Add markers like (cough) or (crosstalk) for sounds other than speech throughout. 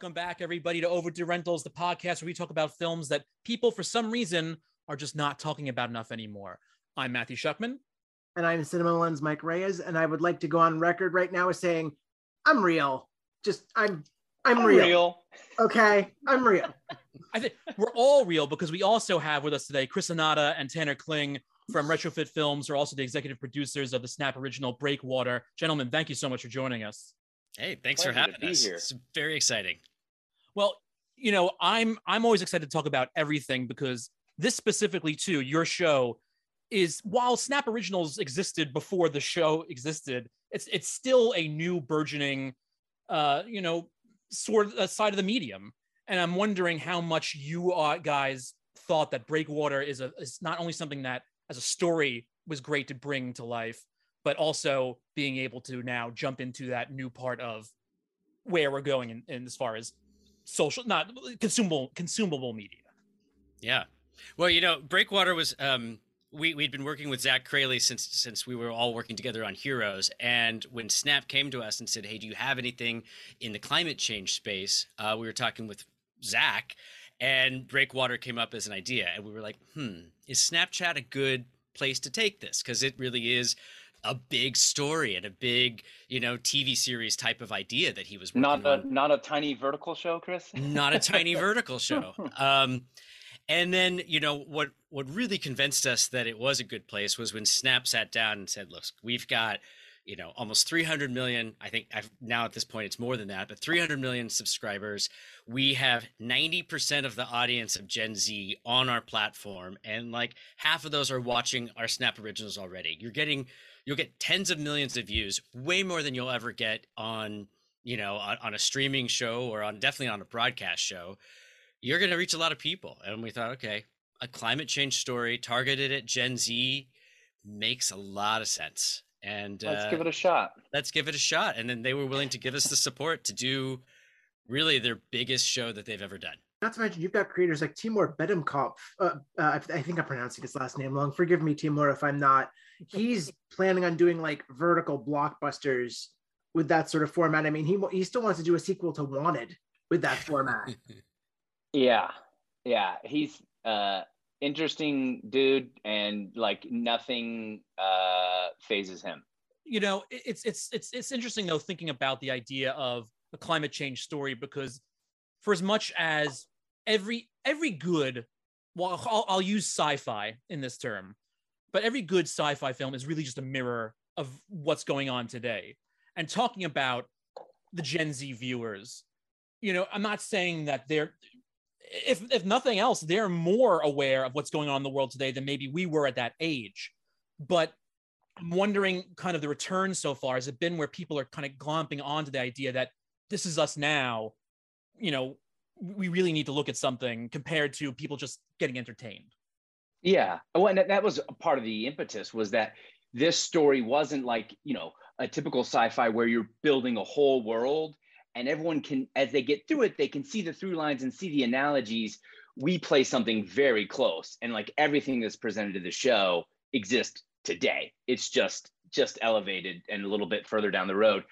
Welcome back, everybody, to Overdue Rentals, the podcast where we talk about films that people, for some reason, are just not talking about enough anymore. I'm Matthew Shuckman. And I'm CinemaBlend's Mike Reyes. And I would like to go on record right now as saying, I'm real. Just, I'm, I'm, I'm real. real. Okay. I'm real. (laughs) I think we're all real because we also have with us today Chris Anata and Tanner Kling from Retrofit Films, who are also the executive producers of the Snap original Breakwater. Gentlemen, thank you so much for joining us. Hey, thanks Pleasure for having to us. here. It's very exciting. Well, you know, I'm I'm always excited to talk about everything because this specifically too, your show is while Snap Originals existed before the show existed, it's it's still a new burgeoning uh, you know, sort of uh, side of the medium. And I'm wondering how much you uh, guys thought that Breakwater is a is not only something that as a story was great to bring to life, but also being able to now jump into that new part of where we're going in, in as far as social not consumable consumable media Yeah. Well, you know, Breakwater was um we we'd been working with Zach Craley since since we were all working together on Heroes, and when Snap came to us and said, "Hey, do you have anything in the climate change space?" Uh, we were talking with Zach, and Breakwater came up as an idea, and we were like, "Hmm, is Snapchat a good place to take this? Because it really is." A big story and a big, you know, TV series type of idea that he was working Not on a not a tiny vertical show, Chris. not a tiny (laughs) vertical show. Um, and then you know what what really convinced us that it was a good place was when Snap sat down and said, "Look, we've got." You know, almost 300 million. I think I've, now at this point it's more than that, but 300 million subscribers. We have 90% of the audience of Gen Z on our platform, and like half of those are watching our Snap originals already. You're getting, you'll get tens of millions of views, way more than you'll ever get on, you know, on, on a streaming show or on definitely on a broadcast show you're going to reach a lot of people. And we thought, okay, a climate change story targeted at Gen Z makes a lot of sense. And Let's uh, give it a shot. let's give it a shot. And then they were willing to give us the support to do really their biggest show that they've ever done. Not to mention, you've got creators like Timur Bedemkopf. Uh, uh, I I think I'm pronouncing his last name wrong. Forgive me, Timur, if I'm not. He's planning on doing like vertical blockbusters with that sort of format. I mean, he he still wants to do a sequel to Wanted with that format. (laughs) Yeah, yeah. He's uh interesting dude, and like nothing uh phases him. you know it's it's it's it's interesting though thinking about the idea of a climate change story because for as much as every every good well I'll, I'll use sci-fi in this term but every good sci-fi film is really just a mirror of what's going on today and talking about the gen z viewers you know i'm not saying that they're if if nothing else they're more aware of what's going on in the world today than maybe we were at that age but I'm wondering kind of the return so far. Has it been where people are kind of glomping onto the idea that this is us now? You know, we really need to look at something compared to people just getting entertained. Yeah. Oh, and that, was a part of the impetus was that this story wasn't like, you know, a typical sci-fi where you're building a whole world and everyone can, as they get through it, they can see the through lines and see the analogies. We play something very close and like everything that's presented to the show exists today. It's just just elevated and a little bit further down the road.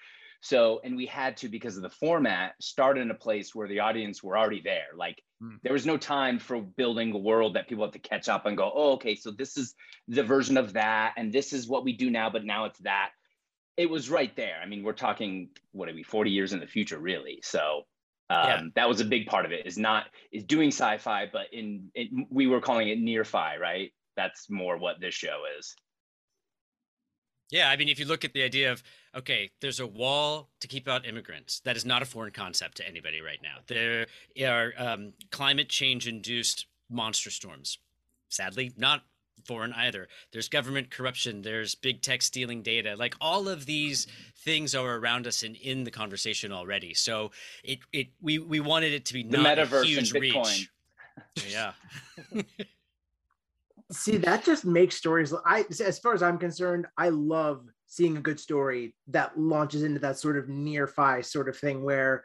So, and we had to, because of the format, start in a place where the audience were already there. Like Hmm. there was no time for building a world that people have to catch up and go, oh, okay, so this is the version of that, and this is what we do now, but now it's that. It was right there. I mean, we're talking what are we, 40 years in the future, really. So um, Yeah. that was a big part of it. Is not is doing sci-fi, but in, in we were calling it near fi, right? That's more what this show is. Yeah, I mean, if you look at the idea of okay, there's a wall to keep out immigrants. That is not a foreign concept to anybody right now. There are um, climate change induced monster storms. Sadly, not foreign either. There's government corruption. There's big tech stealing data. Like all of these things are around us and in the conversation already. So it it we we wanted it to be The not a huge Bitcoin. reach. Yeah. (laughs) (laughs) See, that just makes stories. I, as far as I'm concerned, I love seeing a good story that launches into that sort of near fi sort of thing where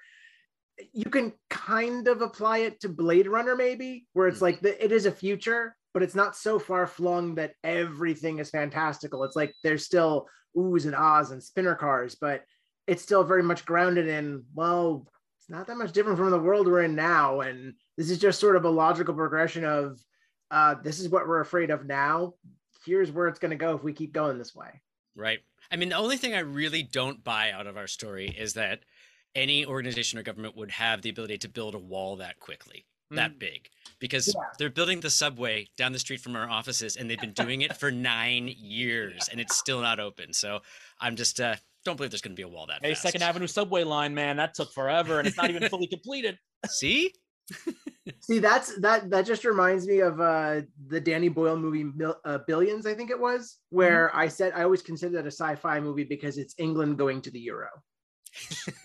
you can kind of apply it to Blade Runner, maybe, where it's Mm. like the, it is a future, but it's not so far flung that everything is fantastical. It's like there's still oohs and ahs and spinner cars, but it's still very much grounded in, well, it's not that much different from the world we're in now. And this is just sort of a logical progression of uh, this is what we're afraid of now. Here's where it's going to go if we keep going this way. Right. I mean, the only thing I really don't buy out of our story is that any organization or government would have the ability to build a wall that quickly, mm. that big, because yeah. they're building the subway down the street from our offices and they've been doing it for nine years and it's still not open. So I'm just, uh, don't believe there's going to be a wall that hey, fast. Second Avenue subway line, man, that took forever and it's not even fully completed. See? (laughs) See, that's that that just reminds me of uh the Danny Boyle movie uh, Millions, I think it was, where mm-hmm. I said I always consider that a sci-fi movie because it's England going to the Euro. (laughs)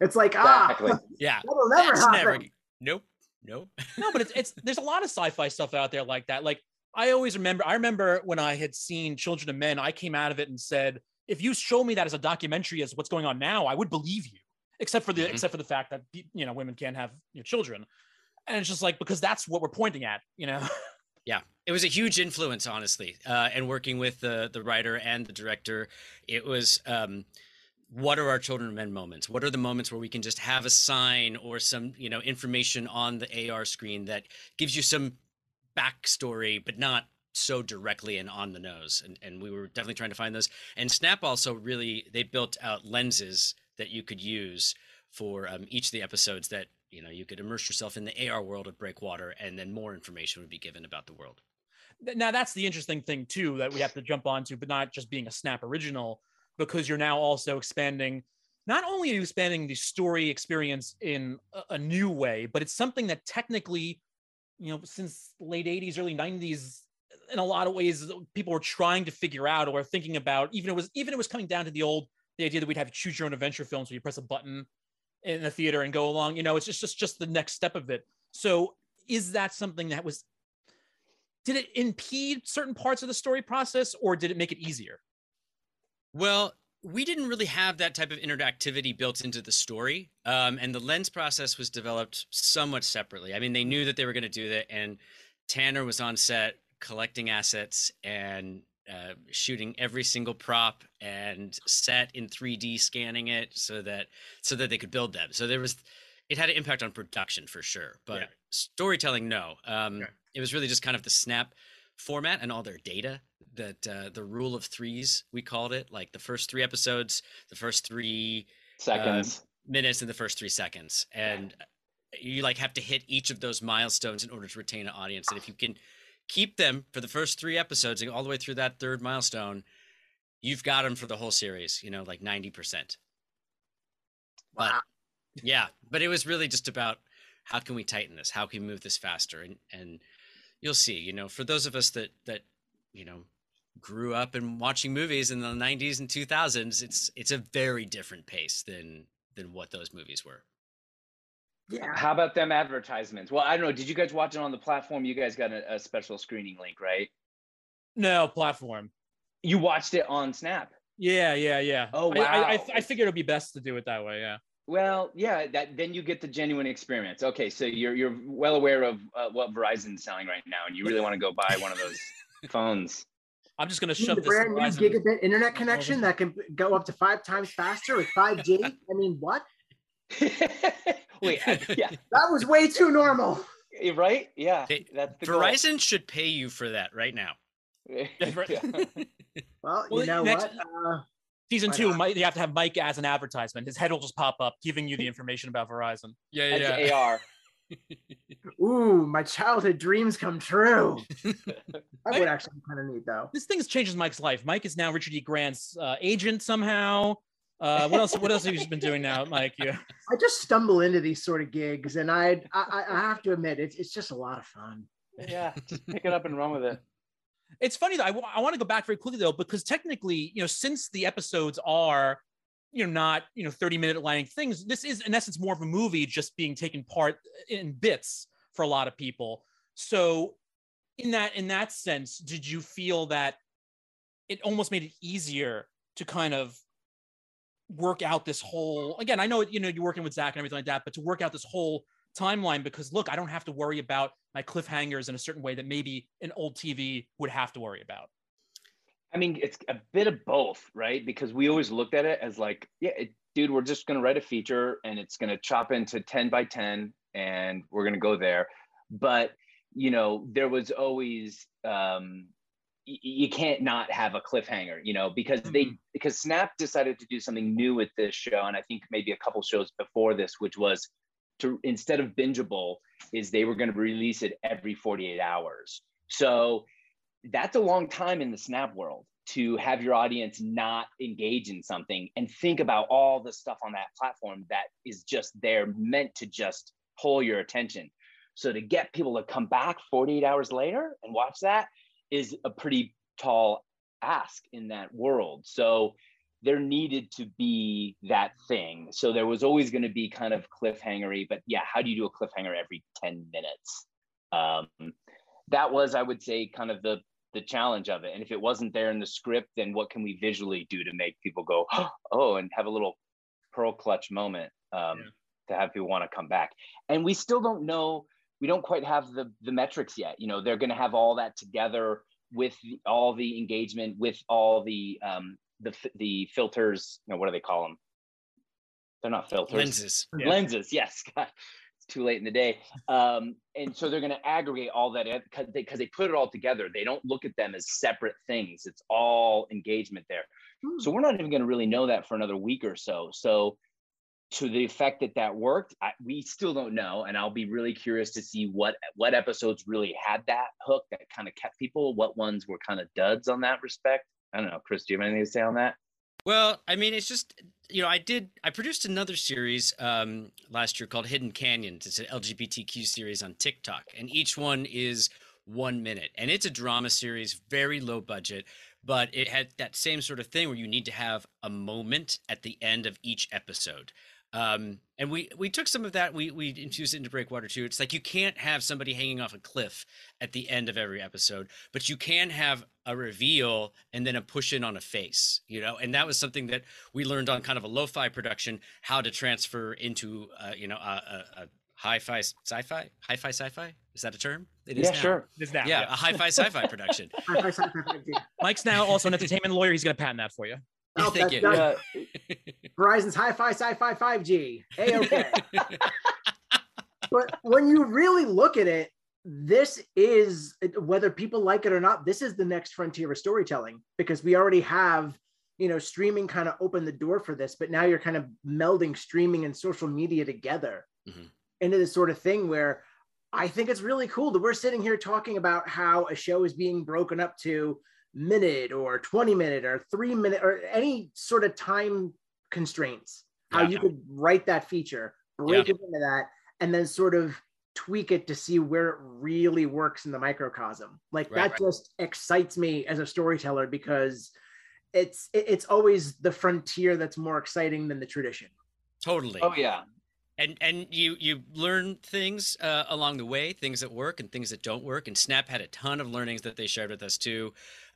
it's like exactly. ah, (laughs) yeah, that'll never That's happen. Never, nope, nope. (laughs) no, but it's it's there's a lot of sci-fi stuff out there like that. Like I always remember, I remember when I had seen Children of Men, I came out of it and said, if you show me that as a documentary as what's going on now, I would believe you except for the mm-hmm. except for the fact that you know women can't have you know, children and it's just like because that's what we're pointing at you know? (laughs) Yeah. It was a huge influence honestly uh, and working with the the writer and the director it was um, what are our children of men moments? What are the moments where we can just have a sign or some you know information on the ar screen that gives you some backstory but not so directly and on the nose? And, and we were definitely trying to find those. And snap also really they built out lenses that you could use for um, each of the episodes that you know you could immerse yourself in the AR world of Breakwater, and then more information would be given about the world. Now that's the interesting thing too that we have to jump onto, but not just being a Snap original, because you're now also expanding. Not only are you expanding the story experience in a, new way, but it's something that technically, you know, since late '80s, early '90s, in a lot of ways, people were trying to figure out or thinking about. Even it was even it was coming down to the old the idea that we'd have choose your own adventure films where you press a button in the theater and go along you know it's just just just the next step of it. So is that something that was did it impede certain parts of the story process or did it make it easier? Well we didn't really have that type of interactivity built into the story um, and the lens process was developed somewhat separately. I mean they knew that they were going to do that and tanner was on set collecting assets and uh, shooting every single prop and set in 3D, scanning it so that so that they could build them. So there was, it had an impact on production for sure, but yeah. storytelling, no. Um, okay. It was really just kind of the snap format and all their data that uh, the rule of threes we called it, like the first three episodes, the first three seconds, uh, minutes, and the first three seconds, and you like have to hit each of those milestones in order to retain an audience. And if you can keep them for the first three episodes and all the way through that third milestone, you've got them for the whole series, you know, like 90%. Wow. But, yeah, but it was really just about how can we tighten this? How can we move this faster? And and you'll see, you know, for those of us that that, you know, grew up and watching movies in the 90s and 2000s, it's it's a very different pace than than what those movies were. Yeah. How about them advertisements? Well, I don't know. Did you guys watch it on the platform? You guys got a, a special screening link, right? No platform. You watched it on Snap. Yeah, yeah, yeah. Oh wow! I, I, I figured it'd be best to do it that way. Yeah. Well, yeah. That then you get the genuine experience. Okay, so you're you're well aware of uh, what Verizon's selling right now, and you really want to go buy one of those (laughs) phones. I'm just gonna shove the brand new gigabit internet connection that can go up to five times faster with 5G. I mean, what? (laughs) Wait, yeah, (laughs) that was way too normal. Right? Yeah. They, Verizon goal. should pay you for that right now. (laughs) well, you know next, what? Uh, season two, might you have to have Mike as an advertisement. His head will just pop up, giving you the information about Verizon. Yeah, yeah, yeah. AR. Ooh, my childhood dreams come true. I would actually be kind of neat though. This thing has changes Mike's life. Mike is now Richard E. Grant's uh, agent somehow. Uh, what else? What else have you been doing now, Mike? Yeah. (laughs) I just stumble into these sort of gigs, and I I, I have to admit it's it's just a lot of fun. Yeah, just pick it up and run with it. It's funny though. I, w- I want to go back very quickly though, because technically, you know, since the episodes are, you know, not you know thirty minute length things, this is in essence more of a movie just being taken part in bits for a lot of people. So, in that in that sense, did you feel that it almost made it easier to kind of work out this whole again i know you know you're working with zach and everything like that but to work out this whole timeline because look i don't have to worry about my cliffhangers in a certain way that maybe an old tv would have to worry about I mean, it's a bit of both, right? Because we always looked at it as like, yeah, it, dude, we're just going to write a feature and it's going to chop into 10 by 10 and we're going to go there. But, you know, there was always, um, you can't not have a cliffhanger, you know, because they, Mhm. because Snap decided to do something new with this show. And I think maybe a couple shows before this, which was to, instead of bingeable, is they were going to release it every 48 hours. So that's a long time in the snap world to have your audience not engage in something and think about all the stuff on that platform that is just there meant to just pull your attention so to get people to come back 48 hours later and watch that is a pretty tall ask in that world. So there needed to be that thing. So there was always going to be kind of cliffhangery but yeah how do you do a cliffhanger every 10 minutes? Um, that was i would say kind of the the challenge of it. And if it wasn't there in the script then what can we visually do to make people go (gasps) oh and have a little pearl clutch moment um, Yeah. to have people want to come back? And we still don't know we don't quite have the the metrics yet. You know they're going to have all that together with the, all the engagement with all the um the the filters you know what do they call them they're not filters. Lenses. Yeah. lenses yes. (laughs) God, it's too late in the day. Um, and so they're going to aggregate all that because they, 'cause they put it all together. They don't look at them as separate things. It's all engagement there. Hmm. so we're not even going to really know that for another week or so. So to the effect that that worked I, we still don't know and i'll be really curious to see what what episodes really had that hook that kind of kept people what ones were kind of duds on that respect i don't know chris do you have anything to say on that Well, I mean, it's just you know, I did I produced another series um, last year called Hidden Canyons. It's an LGBTQ series on TikTok, and each one is one minute, and it's a drama series, very low budget, but it had that same sort of thing where you need to have a moment at the end of each episode. Um, and we we took some of that we we infused it into Breakwater too. It's like you can't have somebody hanging off a cliff at the end of every episode, but you can have a reveal and then a push in on a face, you know. And that was something that we learned on kind of a lo-fi production how to transfer into uh, you know a, a, a hi-fi sci-fi, hi-fi sci-fi. Is that a term? It is yeah now. sure This now. Yeah, a (laughs) hi-fi sci-fi production. Mike's now also an entertainment lawyer. He's gonna patent that for you. Oh, Thank that's you. done. yeah (laughs) Verizon's Hi-Fi Sci-Fi 5G. A okay. but when you really look at it, this is whether people like it or not. This is the next frontier of storytelling because we already have, you know, streaming kind of opened the door for this, but now you're kind of melding streaming and social media together Mhm. into this sort of thing where I think it's really cool that we're sitting here talking about how a show is being broken up to minute or 20 minute or three minute or any sort of time constraints. How Yeah. you could write that feature, break it into that, and then sort of tweak it to see where it really works in the microcosm. Like Right, that just excites me as a storyteller because it's it's always the frontier that's more exciting than the tradition. totally. oh yeah and and you you learn things uh, along the way things that work and things that don't work and snap had a ton of learnings that they shared with us too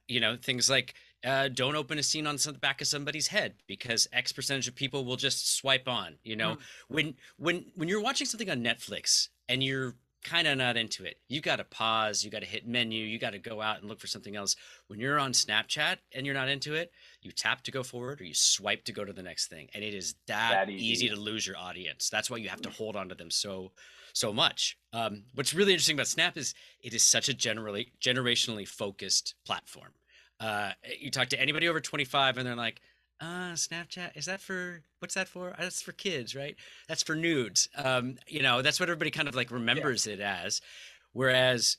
you know things like uh, don't open a scene on some, the back of somebody's head because x percentage of people will just swipe on you know when when when you're watching something on netflix and you're kind of not into it you got to pause you got to hit menu you got to go out and look for something else when you're on snapchat and you're not into it you tap to go forward or you swipe to go to the next thing and it is that, That easy. easy. to lose your audience that's why you have to hold on to them so so much. Um, what's really interesting about snap is it is such a generally generationally focused platform. Uh, you talk to anybody over 25 and they're like uh snapchat is that for what's that for? Uh, that's for kids right? That's for nudes. Um you know that's what everybody kind of like remembers it as. Whereas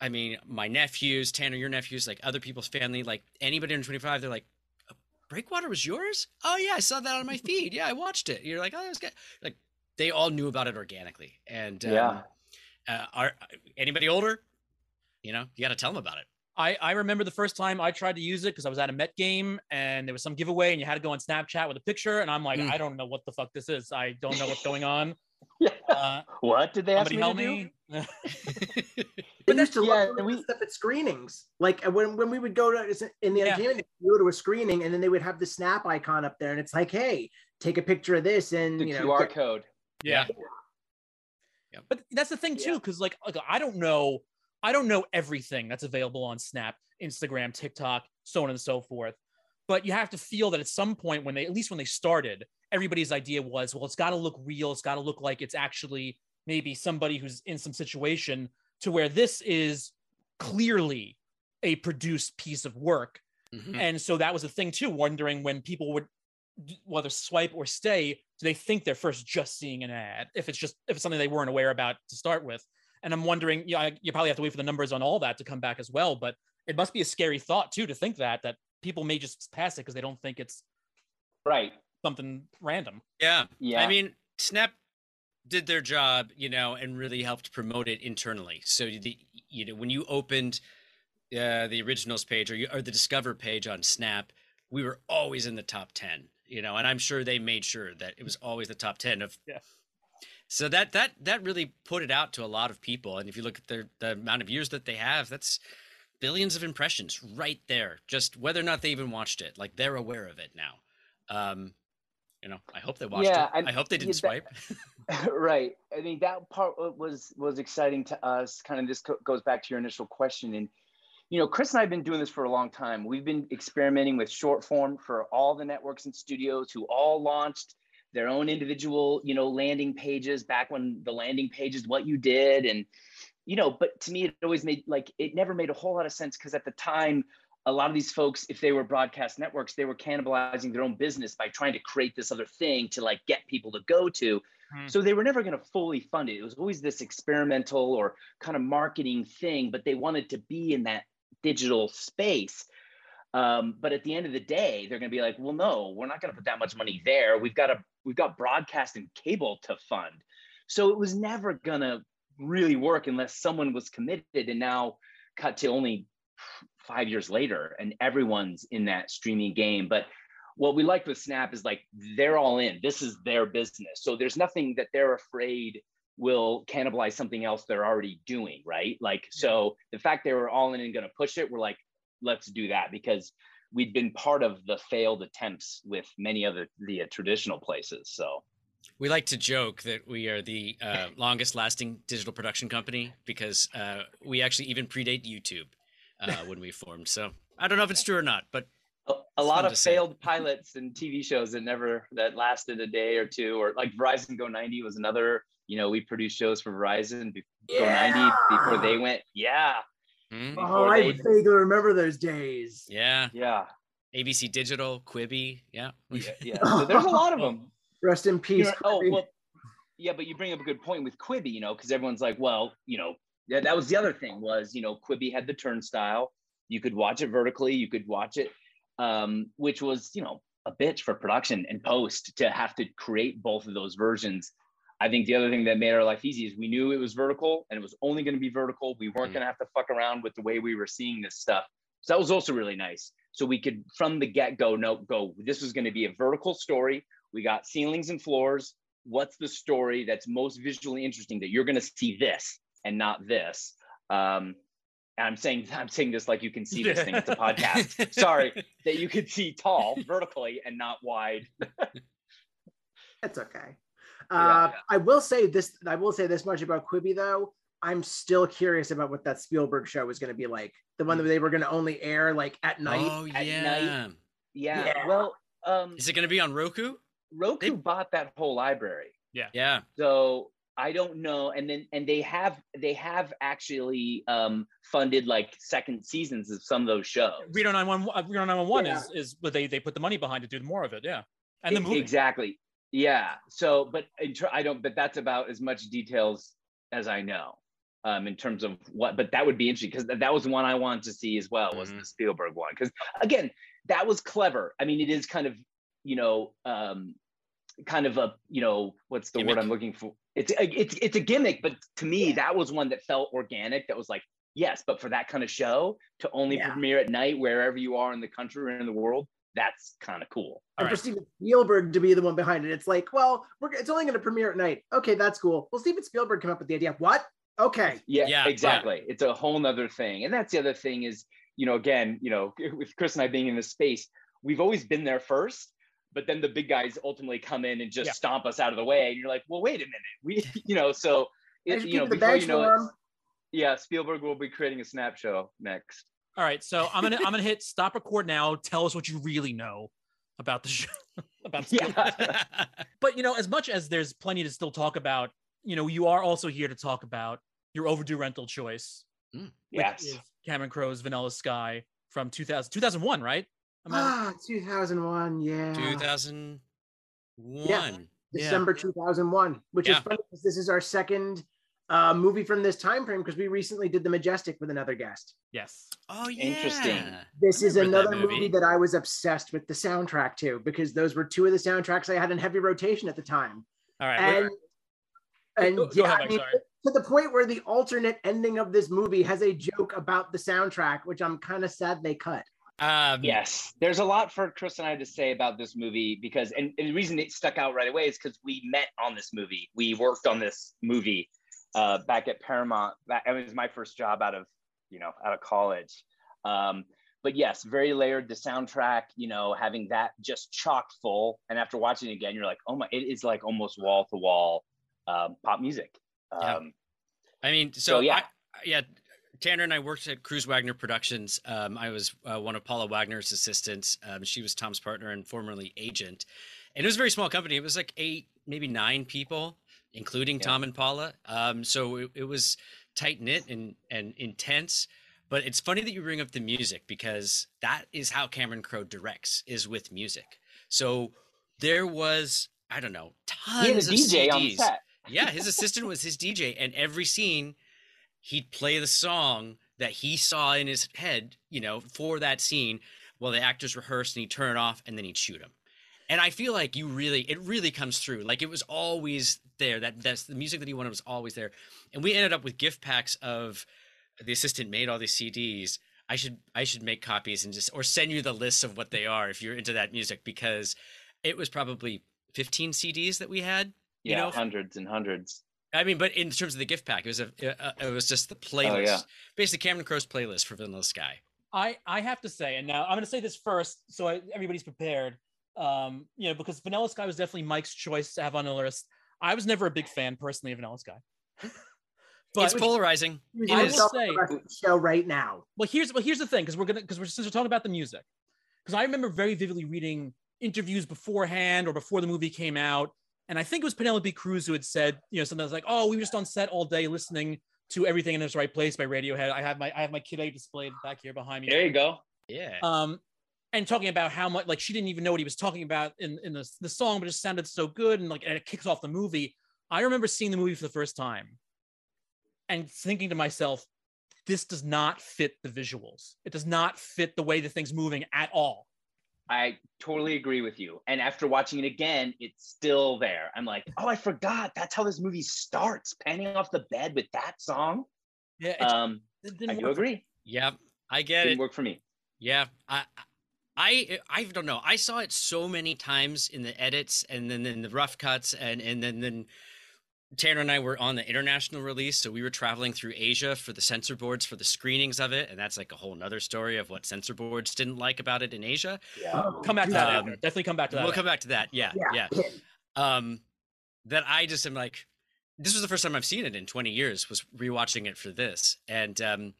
i mean my nephews tanner your nephews like other people's family like anybody under 25 they're like "Uh, breakwater was yours? Oh yeah i saw that on my (laughs) feed. Yeah i watched it. You're like oh that was good. Like they all knew about it organically and um, Yeah. uh, are anybody older you know you got to tell them about it I, I remember the first time I tried to use it because I was at a Met game and there was some giveaway and you had to go on Snapchat with a picture and I'm like, Mm. I don't know what the fuck this is. I don't know what's going on. (laughs) yeah Uh, what did they ask me help to do? me. They used to yeah, love doing we- stuff at screenings. Like uh, when, when we would go to in the Yeah. entertainment, we go to a screening and then they would have the snap icon up there, and it's like, hey, take a picture of this, and the you know, qr get- code yeah. yeah, But that's the thing too, because like, like I don't know, I don't know everything that's available on Snap, Instagram, TikTok, so on and so forth. But you have to feel that at some point when they, at least when they started, everybody's idea was, well, it's got to look real. It's got to look like it's actually maybe somebody who's in some situation to where this is clearly a produced piece of work. Mhm. And so that was a thing too, wondering when people would d- whether swipe or stay, do they think they're first just seeing an ad? If it's just if it's something they weren't aware about to start with. And I'm wondering, yeah, I- you probably have to wait for the numbers on all that to come back as well. But it must be a scary thought too to think that that people may just pass it because they don't think it's Right. something random. Yeah. Yeah. I mean, Snap did their job, you know, and really helped promote it internally. So the you know when you opened uh, the originals page or you, or the Discover page on Snap, we were always in the top ten. You know, and I'm sure they made sure that it was always the top ten of. Yeah. So that that that really put it out to a lot of people, and if you look at their the amount of years that they have, that's billions of impressions right there. Just whether or not they even watched it, like they're aware of it now. Um, you know, I hope they watched Yeah, it. and I hope they didn't that- swipe. (laughs) (laughs) right. I mean, that part was was exciting to us. Kind of this co- goes back to your initial question, and you know, Chris and I have been doing this for a long time. We've been experimenting with short form for all the networks and studios who all launched their own individual, you know, landing pages back when the landing page is what you did, and you know, but to me, it always made like it never made a whole lot of sense because at the time. A lot of these folks, if they were broadcast networks, they were cannibalizing their own business by trying to create this other thing to like get people to go to. Hmm. So they were never going to fully fund it. It was always this experimental or kind of marketing thing, but they wanted to be in that digital space. Um, but at the end of the day, they're going to be like, well, no, we're not going to put that much money there. We've got a we've got broadcast and cable to fund. So it was never going to really work unless someone was committed. And now, cut to only five years later, and everyone's in that streaming game. But what we like with Snap is like they're all in. This is their business. So there's nothing that they're afraid will cannibalize something else they're already doing, right? Like, so the fact they were all in and going to push it, we're like, let's do that because we'd been part of the failed attempts with many other the uh, traditional places. So We like to joke that we are the uh, longest lasting digital production company because uh, we actually even predate YouTube uh, (laughs) when we formed. So I don't know if it's true or not, but a, lot of to say. failed pilots and TV shows that never that lasted a day or two, or like Verizon Go 90 was another. You know, we produced shows for Verizon be- Go 90 before they went. Yeah, hmm, Oh, I they- vaguely remember those days. yeah, yeah, ABC Digital, Quibi, yeah. yeah. (laughs) yeah. So there's a lot of them. Rest in You peace. know, oh well, yeah, but you bring up a good point with Quibi, you know, because everyone's like, well, you know, yeah, that was the other thing was, you know, Quibi had the turnstile. You could watch it vertically, you could watch it, um, which was, you know, a bitch for production and post to have to create both of those versions. I think the other thing that made our life easy is we knew it was vertical and it was only going to be vertical. We weren't Mm. going to have to fuck around with the way we were seeing this stuff. So that was also really nice. So we could, from the get go, no, go, this was going to be a vertical story. We got ceilings and floors. What's the story that's most visually interesting that you're going to see this and not this? Um, and I'm saying (laughs) I'm saying this like you can see this thing. It's a podcast. (laughs) Sorry, that you could see tall vertically and not wide. It's okay. Yeah. Uh, I will say this. I will say this much about Quibi though. I'm still curious about what that Spielberg show was going to be like. The one that they were going to only air like at night. oh at yeah. night. Yeah. Yeah. Well, um, Is it going to be on Roku? Roku they- bought that whole library. Yeah. Yeah. So i don't know and then and they have they have actually um funded like second seasons of some of those shows Reno 911, uh, Reno 911 Yeah. is is but they they put the money behind to do more of it, yeah. And the movie. exactly yeah so but i don't but that's about as much details as i know um in terms of what but that would be interesting because that was the one i wanted to see as well was Mhm. the spielberg one because again that was clever i mean it is kind of you know um kind of a you know what's the word i'm looking for it's a, it's it's a gimmick but to me that was one that felt organic that was like yes but for that kind of show to only Yeah. premiere at night wherever you are in the country or in the world that's kind of cool All and for. Steven Spielberg to be the one behind it, it's like, well, we're, it's only going to premiere at night. Okay, that's cool. Well, Steven Spielberg came up with the idea. What? Okay. Yeah, Yeah, yeah. exactly. It's a whole nother thing. And that's the other thing is, you know, again, you know, (laughs) with Chris and I being in this space, we've always been there first, but then the big guys ultimately come in and just Yeah. stomp us out of the way. And you're like, well, wait a minute. (laughs) We, you know, so, it, you know, the before you know for it, 'em. yeah, Spielberg will be creating a snap show next. All right, so I'm gonna I'm gonna hit stop record now. Tell us what you really know about the show. (laughs) about the Yeah. but you know, as much as there's plenty to still talk about, you know, you are also here to talk about your overdue rental choice, which yes. Cameron Crowe's Vanilla Sky from 2000, 2001, right? Am I- Ah, 2001. Yeah. 2001. Yeah. December 2001, which is funny because this is our second uh, movie from this time frame because we recently did The Majestic with another guest. yes. Oh, yeah. Interesting. This is remember that another movie. movie. that I was obsessed with the soundtrack to because those were two of the soundtracks I had in heavy rotation at the time. All right. And and Go- go yeah, ahead, I mean, sorry. to the point where the alternate ending of this movie has a joke about the soundtrack, which I'm kind of sad they cut. Um, Yes, there's a lot for Chris and I to say about this movie because, and, and the reason it stuck out right away is because we met on this movie. We worked on this movie uh, back at Paramount. That it was my first job out of, you know, out of college. Um, but yes, very layered. The soundtrack, you know, having that just chock full, and after watching it again, you're like, oh my, it is like almost wall to wall pop music. Yeah. Um, I mean, so, So, yeah. I, yeah, Tanner and I worked at Cruise Wagner Productions. Um, I was uh, one of Paula Wagner's assistants. Um, she was Tom's partner and formerly agent. And it was a very small company. It was like eight, maybe nine people, including Yeah. Tom and Paula. Um, so it, it was tight knit and, and intense. But it's funny that you bring up the music because that is how Cameron Crowe directs is with music. So there was, I don't know, he had a tons of DJ on CDs set. yeah, his assistant was his DJ, and every scene he'd play the song that he saw in his head, you know, for that scene while the actors rehearsed, and he'd turn it off, and then he'd shoot him. And I feel like you really, it really comes through. Like it was always there. That that's the music that he wanted was always there. And we ended up with gift packs of the assistant made all these CDs. I should I should make copies and just or send you the lists of what they are if you're into that music because it was probably 15 CDs that we had. You Yeah, know, hundreds and hundreds. I mean, but in terms of the gift pack, it was a uh, it was just the playlist, Oh, yeah. basically Cameron Crowe's playlist for Vanilla Sky. I I have to say, and now I'm going to say this first, so I, everybody's prepared. Um, you know, because Vanilla Sky was definitely Mike's choice to have on the list. I was never a big fan personally of Vanilla Sky. (laughs) but it's polarizing. It I is. will say- show right now. well, here's well, here's the thing, because we're gonna because we're since we're talking about the music, because I remember very vividly reading interviews beforehand or before the movie came out, and I think it was Penelope Cruz who had said, you know, something that's like, "Oh, we were just on set all day listening to Everything in Its Right Place by Radiohead. I have my I have my Kid A displayed back here behind me. There you go. Yeah. um and talking about how much like she didn't even know what he was talking about in in the, the song but it just sounded so good and like and it kicks off the movie i remember seeing the movie for the first time and thinking to myself this does not fit the visuals it does not fit the way the thing's moving at all I totally agree with you. And after watching it again, it's still there. I'm like, oh, I forgot. That's how this movie starts, panning off the bed with that song. yeah Um, it I didn't do work for- agree. yeah, I get it. Didn't work for me. Yeah, I, I, I don't know. I saw it so many times in the edits and then in the rough cuts, and and then then Tanner and I were on the international release, so we were traveling through Asia for the censor boards for the screenings of it, and that's like a whole nother story of what censor boards didn't like about it in Asia. Yeah. come back to that Um, after. definitely come back to that We'll come back to that. Yeah, Yeah. yeah. um that I just am like this was the first time I've seen it in 20 years was rewatching it for this and um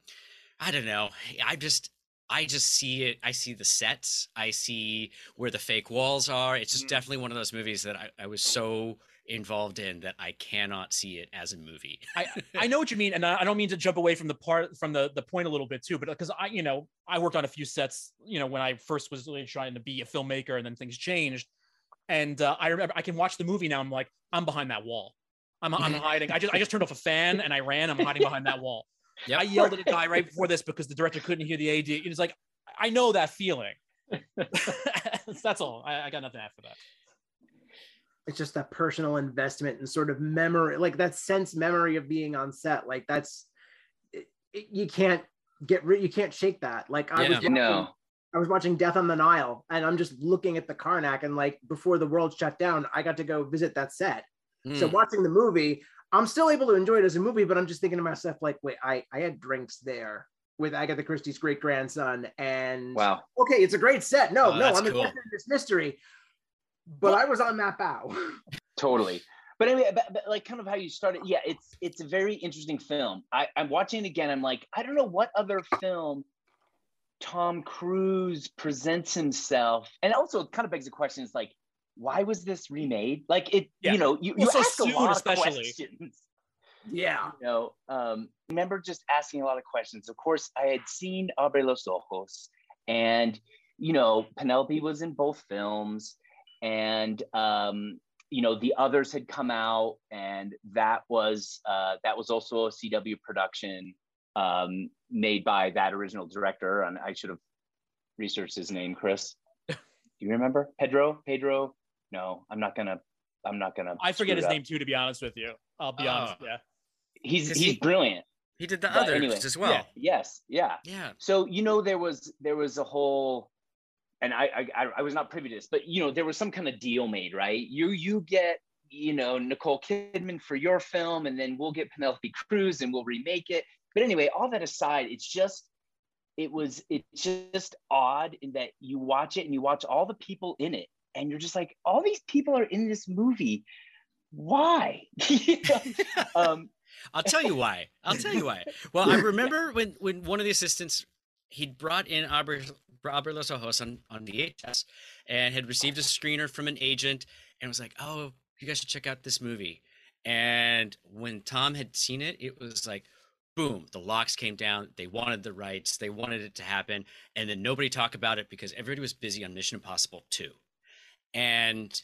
I don't know I just I just see it I see the sets I see where the fake walls are it's just Mhm. definitely one of those movies that I, I was so involved in that I cannot see it as a movie I, (laughs) I know what you mean, and I I don't mean to jump away from the part from the the point a little bit too, but because I, you know, I worked on a few sets, you know, when I first was really trying to be a filmmaker, and then things changed. And uh, I remember I can watch the movie now. I'm like, I'm behind that wall. I'm I'm hiding. I just I just turned off a fan and I ran. I'm hiding behind that wall. Yep. I yelled at a guy right before this because the director couldn't hear the AD. It's like I know that feeling. (laughs) That's all. I, I got nothing after that. It's just that personal investment and sort of memory, like that sense memory of being on set. Like that's it, it- you can't get rid, you can't shake that. Like I was watching, No. I was watching Death on the Nile, and I'm just looking at the Karnak, and like before the world shut down, I got to go visit that set. So Mm. watching the movie, I'm still able to enjoy it as a movie, but I'm just thinking to myself, like, wait, I I had drinks there with Agatha Christie's great grandson, and Wow. okay, it's a great set. No, Oh, no, I'm cool. invested in this mystery. But I was on that bow. (laughs) Totally. But anyway, but, but like kind of how you started. Yeah, it's it's a very interesting film. I, I'm watching it again. I'm like, I don't know what other film Tom Cruise presents himself, and also it kind of begs the question: is like, why was this remade? Like it, Yeah. you know, you, Well, you so ask soon, a lot especially. of questions. Yeah. You know, um, remember just asking a lot of questions. Of course, I had seen Abre los Ojos, and you know, Penelope was in both films, and um, you know, the others had come out, and that was uh, that was also a CW production um, made by that original director. And I should have researched his name, Chris. Do (laughs) you remember Pedro? Pedro? No, I'm not gonna. I'm not gonna. I forget his up. name too, to be honest with you. I'll be honest. Oh. Yeah. He's 'Cause he's he- brilliant. He did the But others anyway, as well. Yes, yeah. Yeah. So you know there was there was a whole, and I I I- I was not privy to this, but you know there was some kind of deal made, right? You you get you know Nicole Kidman for your film, and then we'll get Penelope Cruz, and we'll remake it. But anyway, all that aside, it's just it was it's just odd in that you watch it and you watch all the people in it, and you're just like, all these people are in this movie. Why? (laughs) (laughs) Um, I'll tell you why. I'll tell you why. Well, I remember when when one of the assistants he'd brought in Aubrey, Abre los Ojos on on VHS and had received a screener from an agent and was like, "Oh, you guys should check out this movie." And when Tom had seen it, it was like, boom, the locks came down. They wanted the rights. They wanted it to happen, and then nobody talked about it because everybody was busy on Mission Impossible 2. And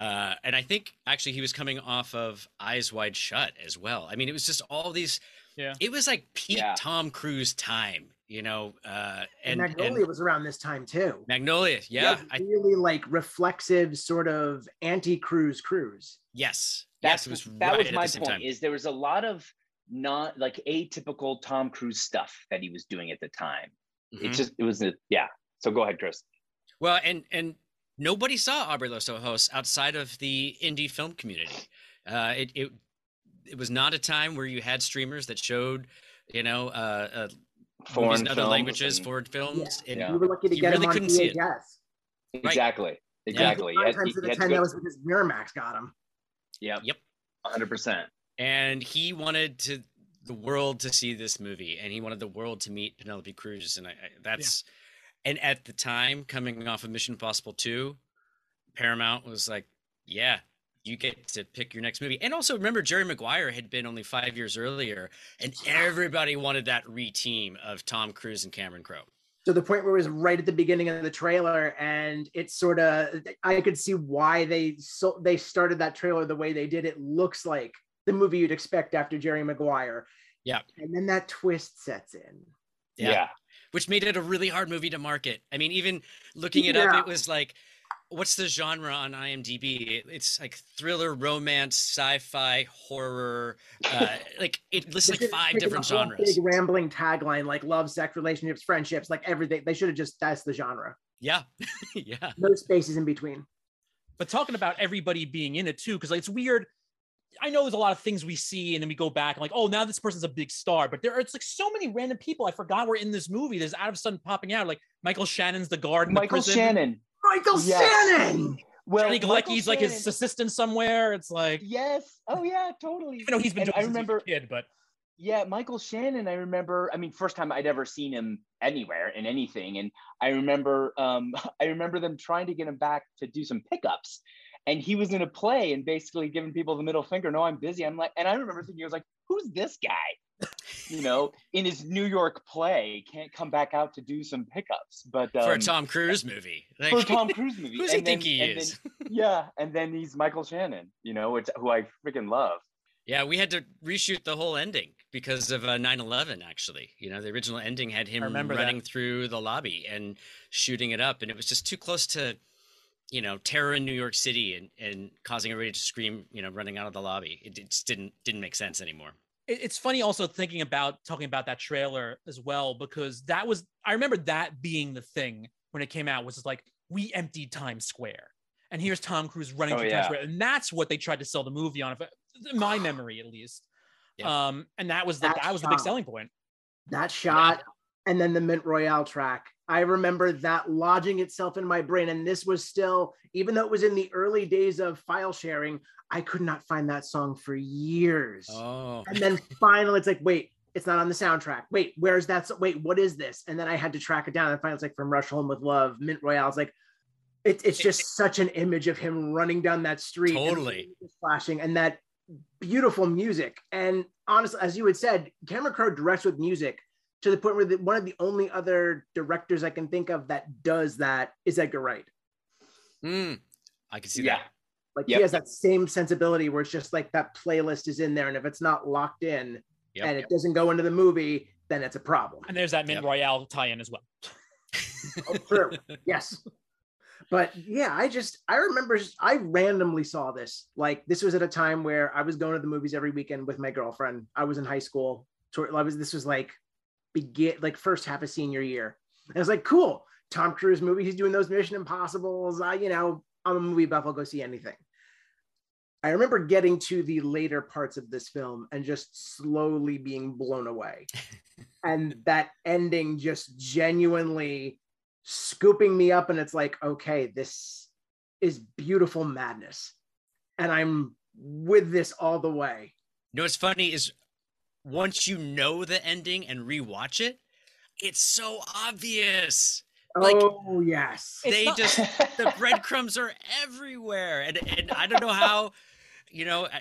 uh, and I think actually he was coming off of Eyes Wide Shut as well. I mean, it was just all these. Yeah. It was like peak Yeah. Tom Cruise time, you know. Uh, And, and Magnolia and was around this time too. Magnolia, yeah, I, really like reflexive sort of anti-cruise cruise. yes, that's yes, it was that right was my point time. is there was a lot of not like atypical tom cruise stuff that he was doing at the time Mhm. it just it was a yeah so go ahead chris Well, and and nobody saw Abre los Ojos outside of the indie film community. Uh, it it it was not a time where you had streamers that showed, you know, uh, uh, foreign in other languages, and- foreign films. and Yeah. We were lucky to You get really him on couldn't see exactly exactly Nine You had- times you of had to ten, that was because Miramax got him. yeah Yep. 100% and he wanted to the world to see this movie and he wanted the world to meet penelope cruz and I, I that's and at the time coming off of mission impossible 2 paramount was like yeah you get to pick your next movie. And also remember jerry maguire had been only five years earlier and everybody wanted that re-team of tom cruise and cameron crowe. To the point where it was right at the beginning of the trailer and it's sort of i could see why they so they started that trailer the way they did. It looks like the movie you'd expect after jerry maguire. Yeah. and then that twist sets in. Yeah, which made it a really hard movie to market. I mean, even looking it up, it was like, what's the genre on IMDb? It's like thriller, romance, sci-fi, horror. Uh, (laughs) like it lists like five different genres. big rambling tagline like love sex relationships friendships like everything they should have just that's the genre Yeah, (laughs) yeah. no spaces in between but talking about everybody being in it too, because like, it's weird. I know there's a lot of things we see, and then we go back and like, oh, now this person's a big star. But there are it's like so many random people I forgot were in this movie. There's out of a sudden popping out like Michael Shannon's the guard in the michael shannon michael Yes. shannon well Johnny Galecki's like his assistant somewhere. It's like yes oh yeah totally even though he's been And doing i this since he was remember a kid, but Yeah, Michael Shannon. I remember. I mean, first time I'd ever seen him anywhere in anything, and I remember. Um, (laughs) I remember them trying to get him back to do some pickups, and he was in a play and basically giving people the middle finger. No, I'm busy. I'm like, and I remember thinking, I was like, who's this guy? (laughs) you know, in his New York play, can't come back out to do some pickups, but um, For a Tom Cruise movie. Like, (laughs) for a Tom (laughs) Cruise movie. Who's he And think he is? then- yeah, and then he's Michael Shannon. You know, which who I freaking love. Yeah, we had to reshoot the whole ending because of uh, 9/11. Actually, you know, the original ending had him remember that. running through the lobby and shooting it up, and it was just too close to, you know, terror in New York City and and causing everybody to scream, you know, running out of the lobby. It, it just didn't didn't make sense anymore. it's funny also thinking about talking about that trailer as well because that was I remember that being the thing when it came out was just like we emptied Times Square and here's Tom Cruise running Oh, through yeah. Times Square and that's what they tried to sell the movie on, if in my (sighs) memory at least. Yeah. Um, and that was the That that was the big selling point. that shot and then the mint royale track i remember that lodging itself in my brain and this was still even though it was in the early days of file sharing i could not find that song for years Oh, and then (laughs) finally it's like wait it's not on the soundtrack. Wait, where's that? so- Wait, what is this? And then I had to track it down and find it's like from Rush Home with Love, Mint Royale. It's like it, it's just (laughs) such an image of him running down that street, Totally. just flashing, and that beautiful music. And honestly, as you had said, Cameron Crowe directs with music to the point where the, one of the only other directors I can think of that does that is Edgar Wright. Mm, I can see yeah. that. Like Yep. he has that same sensibility where it's just like that playlist is in there, and if it's not locked in Yep. and it doesn't go into the movie, then it's a problem. And there's that Mint Yep. Royale tie-in as well. Oh, true. (laughs) yes. But yeah, I just I remember I randomly saw this. Like this was at a time where I was going to the movies every weekend with my girlfriend. I was in high school. So I was this was like begin like first half of senior year. And I was like, cool, Tom Cruise movie. He's doing those Mission Impossibles. I, you know, I'm a movie buff. I'll go see anything. I remember getting to the later parts of this film and just slowly being blown away. (laughs) and that ending just genuinely scooping me up. And it's like, okay, this is beautiful madness. And I'm with this all the way. You know what's funny is once you know the ending and rewatch it, it's so obvious. Like- oh, yes. They not- just (laughs) the breadcrumbs are everywhere, and and I don't know how, you know, I,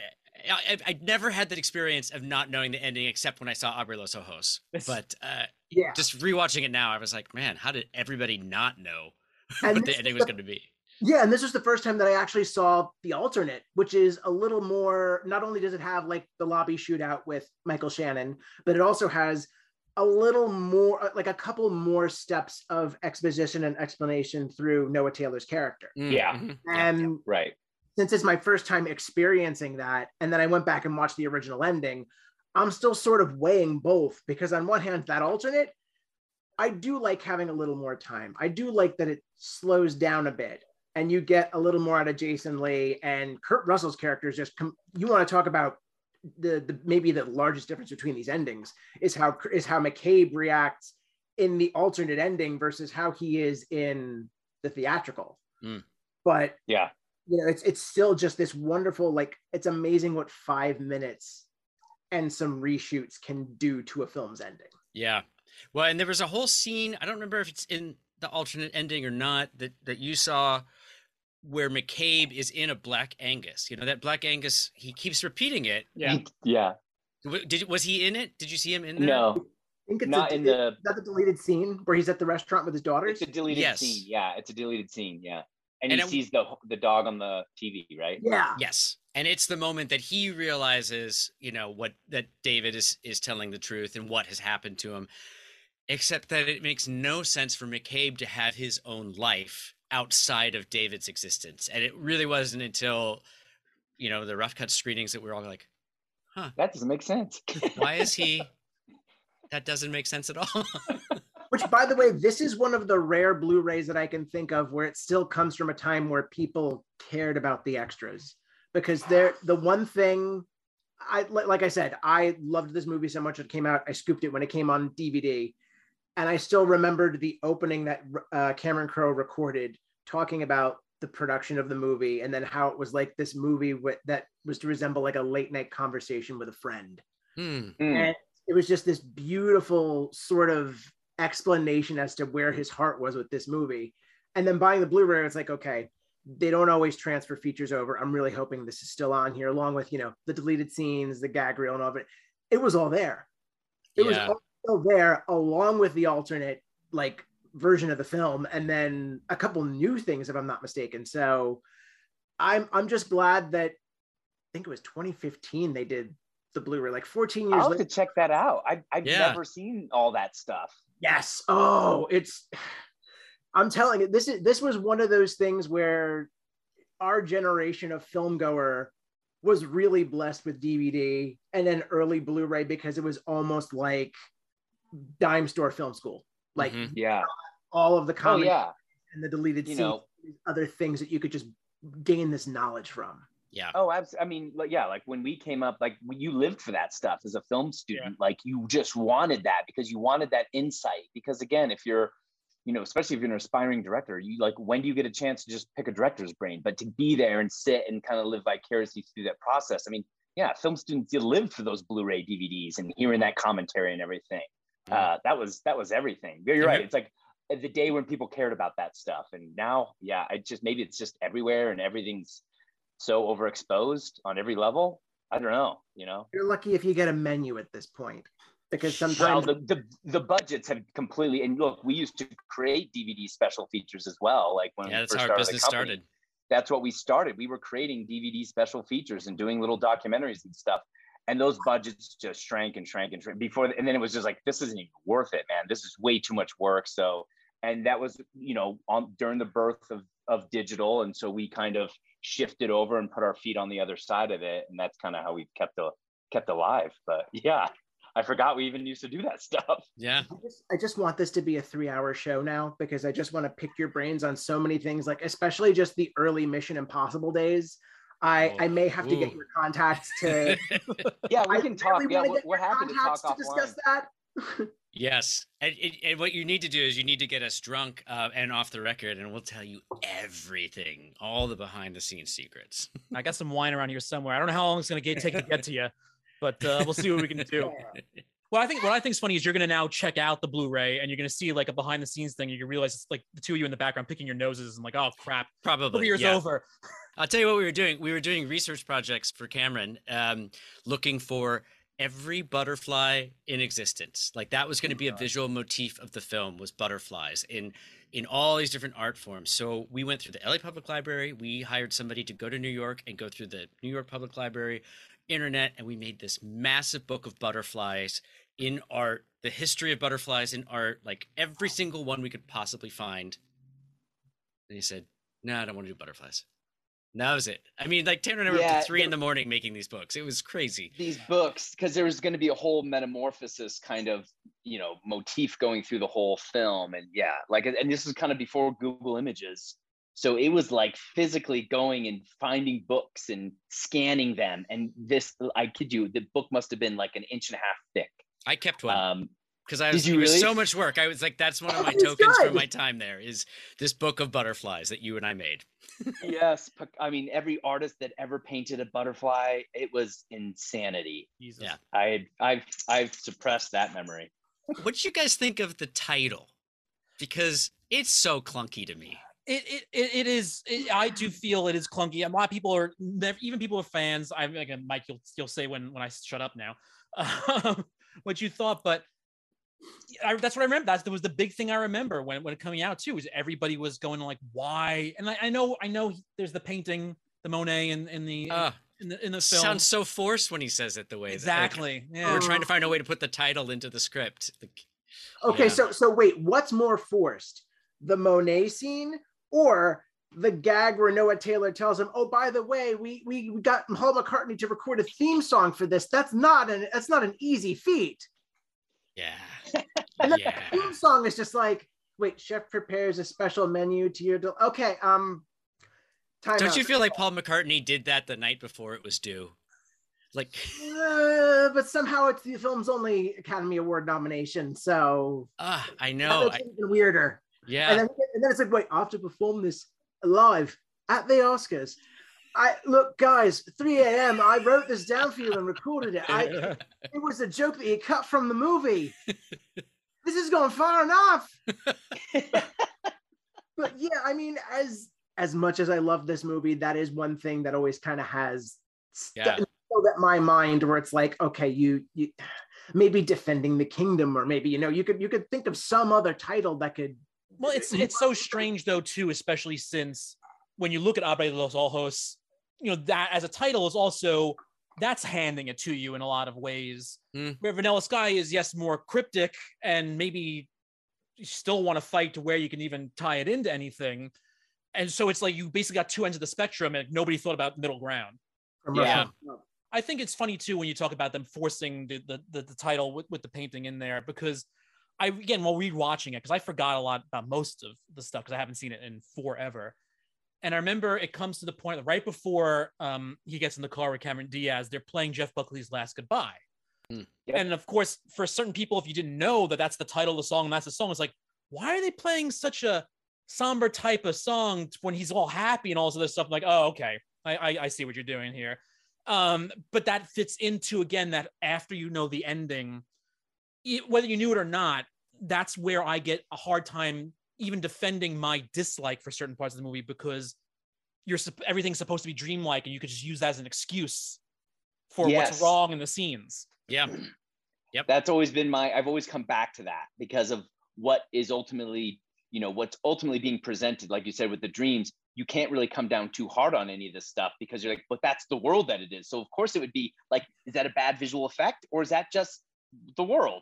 I I never had that experience of not knowing the ending except when I saw Abre los Ojos. But uh, Yeah. just rewatching it now, I was like, man, how did everybody not know (laughs) And what this the ending is was going to be? Yeah, and this was the first time that I actually saw the alternate, which is a little more. Not only does it have like the lobby shootout with Michael Shannon, but it also has a little more, uh, like a couple more steps of exposition and explanation through Noah Taylor's character. Mm, Yeah. mhm, And right. since it's my first time experiencing that, and then I went back and watched the original ending, I'm still sort of weighing both because on one hand, that alternate, I do like having a little more time. I do like that it slows down a bit and you get a little more out of Jason Lee and Kurt Russell's characters. Just com- you want to talk about the, the maybe the largest difference between these endings is how is how McCabe reacts in the alternate ending versus how he is in the theatrical. Mm. But Yeah. you know, it's it's still just this wonderful, like it's amazing what five minutes and some reshoots can do to a film's ending. Yeah. Well, and there was a whole scene. I don't remember if it's in the alternate ending or not that that you saw where McCabe is in a Black Angus. You know that Black Angus. He keeps repeating it. Yeah. Yeah. Did was he in it? Did you see him in there? No, I think it's not a, in is the. that the deleted scene where he's at the restaurant with his daughters. It's a deleted Yes. scene. Yeah, it's a deleted scene. Yeah, and, And he it- sees the the dog on the TV, right? Yeah. Yes. And it's the moment that he realizes, you know, what that David is is telling the truth and what has happened to him. Except that it makes no sense for McCabe to have his own life outside of David's existence. And it really wasn't until, you know, the rough cut screenings that we were all like, huh. That doesn't make sense. why is he (laughs) that doesn't make sense at all. (laughs) Which, by the way, this is one of the rare Blu-rays that I can think of where it still comes from a time where people cared about the extras. Because they're the one thing I like I said, I loved this movie so much it came out. I scooped it when it came on DVD, and I still remembered the opening that uh, Cameron Crowe recorded talking about the production of the movie and then how it was like this movie wi- that was to resemble like a late night conversation with a friend. Mm. and it was just this beautiful sort of explanation as to where his heart was with this movie and then buying the blu-ray it's like okay they don't always transfer features over i'm really hoping this is still on here along with you know the deleted scenes the gag reel and all of it it was all there it was Yeah. all still there along with the alternate like version of the film and then a couple new things if i'm not mistaken so i'm i'm just glad that i think it was 2015 they did the blu-ray like 14 years I'll have later to check that out. I, I've Yeah. never seen all that stuff. Yes. Oh, it's I'm telling you, this is this was one of those things where our generation of film goer was really blessed with DVD and then early Blu-ray because it was almost like dime store film school. Like Mhm. Yeah. all of the Oh yeah. and the deleted You scenes, know. other things that you could just gain this knowledge from. Yeah. Oh, abs- I mean, like, yeah, like when we came up, like when you lived for that stuff as a film student. Like you just wanted that because you wanted that insight. Because again, if you're, you know, especially if you're an aspiring director, you like when do you get a chance to just pick a director's brain? But to be there and sit and kind of live vicariously through that process. I mean, yeah, film students you live for those Blu-ray DVDs and hearing that commentary and everything. Yeah. Uh, that was that was everything. You're Yeah. right. It's like the day when people cared about that stuff, and now, yeah, I just maybe it's just everywhere and everything's so overexposed on every level. I don't know. You know. You're lucky if you get a menu at this point, because Well, sometimes the, the the budgets have completely and look, we used to create DVD special features as well. Like when Yeah, we that's first how our started business company, started. That's what we started. We were creating DVD special features and doing little documentaries and stuff. And those budgets just shrank and shrank and shrank before. And then it was just like, this isn't even worth it, man. This is way too much work. So, and that was, you know, on during the birth of of digital, and so we kind of shifted over and put our feet on the other side of it, and that's kind of how we've kept the kept alive. But yeah, I forgot we even used to do that stuff. Yeah. I just, I just want this to be a three hour show now because I just want to pick your brains on so many things, like especially just the early Mission Impossible days. I, Oh, I may have to get your contacts to. (laughs) Yeah, we can talk. really Yeah, wanna we're, we're happy to talk contacts to offline. discuss that. (laughs) yes. And, and, and what you need to do is you need to get us drunk uh, and off the record, and we'll tell you everything, all the behind the scenes secrets. I got some wine around here somewhere. I don't know how long it's going to take to get to you, but uh, we'll see what we can do. (laughs) Well, I think what I think is funny is you're going to now check out the Blu-ray and you're going to see like a behind the scenes thing. And You realize it's like the two of you in the background picking your noses and like, oh crap, Probably. career's yeah. over. (laughs) I'll tell you what we were doing. We were doing research projects for Cameron, um, looking for every butterfly in existence. Like that was going to be a visual motif of the film was butterflies in in all these different art forms. So we went through the LA Public Library. We hired somebody to go to New York and go through the New York Public Library, internet, and we made this massive book of butterflies in art, the history of butterflies in art, like every single one we could possibly find. And he said, "No, I don't want to do butterflies." And that was it. I mean, like Tanner and I were up Yeah, to three in the- morning making these books. It was crazy. these books because there was going to be a whole metamorphosis kind of you know motif going through the whole film and yeah like and this is kind of before google images so it was like physically going and finding books and scanning them and this i kid you the book must have been like an inch and a half thick I kept one um because I did was. you it was really? so much work. I was like, that's one of (laughs) my tokens good. from my time there. Is this book of butterflies that you and I made? yes i mean every artist that ever painted a butterfly it was insanity Jesus. Yeah. I I've i've suppressed that memory What did you guys think of the title? Because it's so clunky to me. It, it, it, it is. It, I do feel it is clunky. A lot of people are, even people are fans. I'm again, Mike. You'll you'll say when when I shut up now, (laughs) um, what you thought, but I, that's what I remember. That's that was the big thing I remember when when it coming out too. Was everybody was going like, why? And I, I know I know there's the painting, the Monet in in the Uh, in the in the film. sounds so forced when he says it the way. that- like, exactly. we yeah. we're trying to find a way to put the title into the script. Like, Okay, Yeah. so so wait, what's more forced, the Monet scene or the gag where Noah Taylor tells him, "Oh, by the way, we we got Paul McCartney to record a theme song for this. That's not an that's not an easy feat." yeah, And then yeah. the theme song is just like, "Wait, chef prepares a special menu to your del- okay." Um, time Don't out. you feel like Paul McCartney did that the night before it was due? Like, Uh, but somehow it's the film's only Academy Award nomination, so ah, I that know. makes I, it even weirder. yeah. And then, and then it's like, wait, I have to perform this live at the Oscars. I look, guys, 3 a.m. I wrote this down for you and recorded it. I, (laughs) it was a joke that you cut from the movie. this is going far enough. (laughs) But yeah, I mean, as as much as I love this movie, that is one thing that always kind of has stuck Yeah. that my mind where it's like, okay, you you maybe defending the kingdom, or maybe you know, you could you could think of some other title that could Well, it's it's so strange though too, especially since when you look at Abre de los Ojos, you know that as a title is also that's handing it to you in a lot of ways. Mm. Where Vanilla Sky is yes more cryptic and maybe you still want to fight to where you can even tie it into anything. And so it's like you basically got two ends of the spectrum and nobody thought about middle ground. from Yeah. I think it's funny too when you talk about them forcing the the, the, the title with, with the painting in there because I again while rewatching it because I forgot a lot about most of the stuff because I haven't seen it in forever. And I remember it comes to the point that right before um, he gets in the car with Cameron Diaz, they're playing Jeff Buckley's "Last Goodbye." Hmm. Yep. And of course, for certain people, if you didn't know that that's the title of the song and that's the song, it's like, why are they playing such a somber type of song when he's all happy and all this other stuff? I'm like, oh, okay, I, I I see what you're doing here. Um, but that fits into again that after you know the ending, whether you knew it or not, that's where I get a hard time even defending my dislike for certain parts of the movie because you're everything's supposed to be dreamlike and you could just use that as an excuse for Yes. what's wrong in the scenes. Yeah. (clears throat) Yep. That's always been my i've always come back to that because of what is ultimately you know what's ultimately being presented like you said with the dreams you can't really come down too hard on any of this stuff because you're like but that's the world that it is so of course it would be like is that a bad visual effect or is that just the world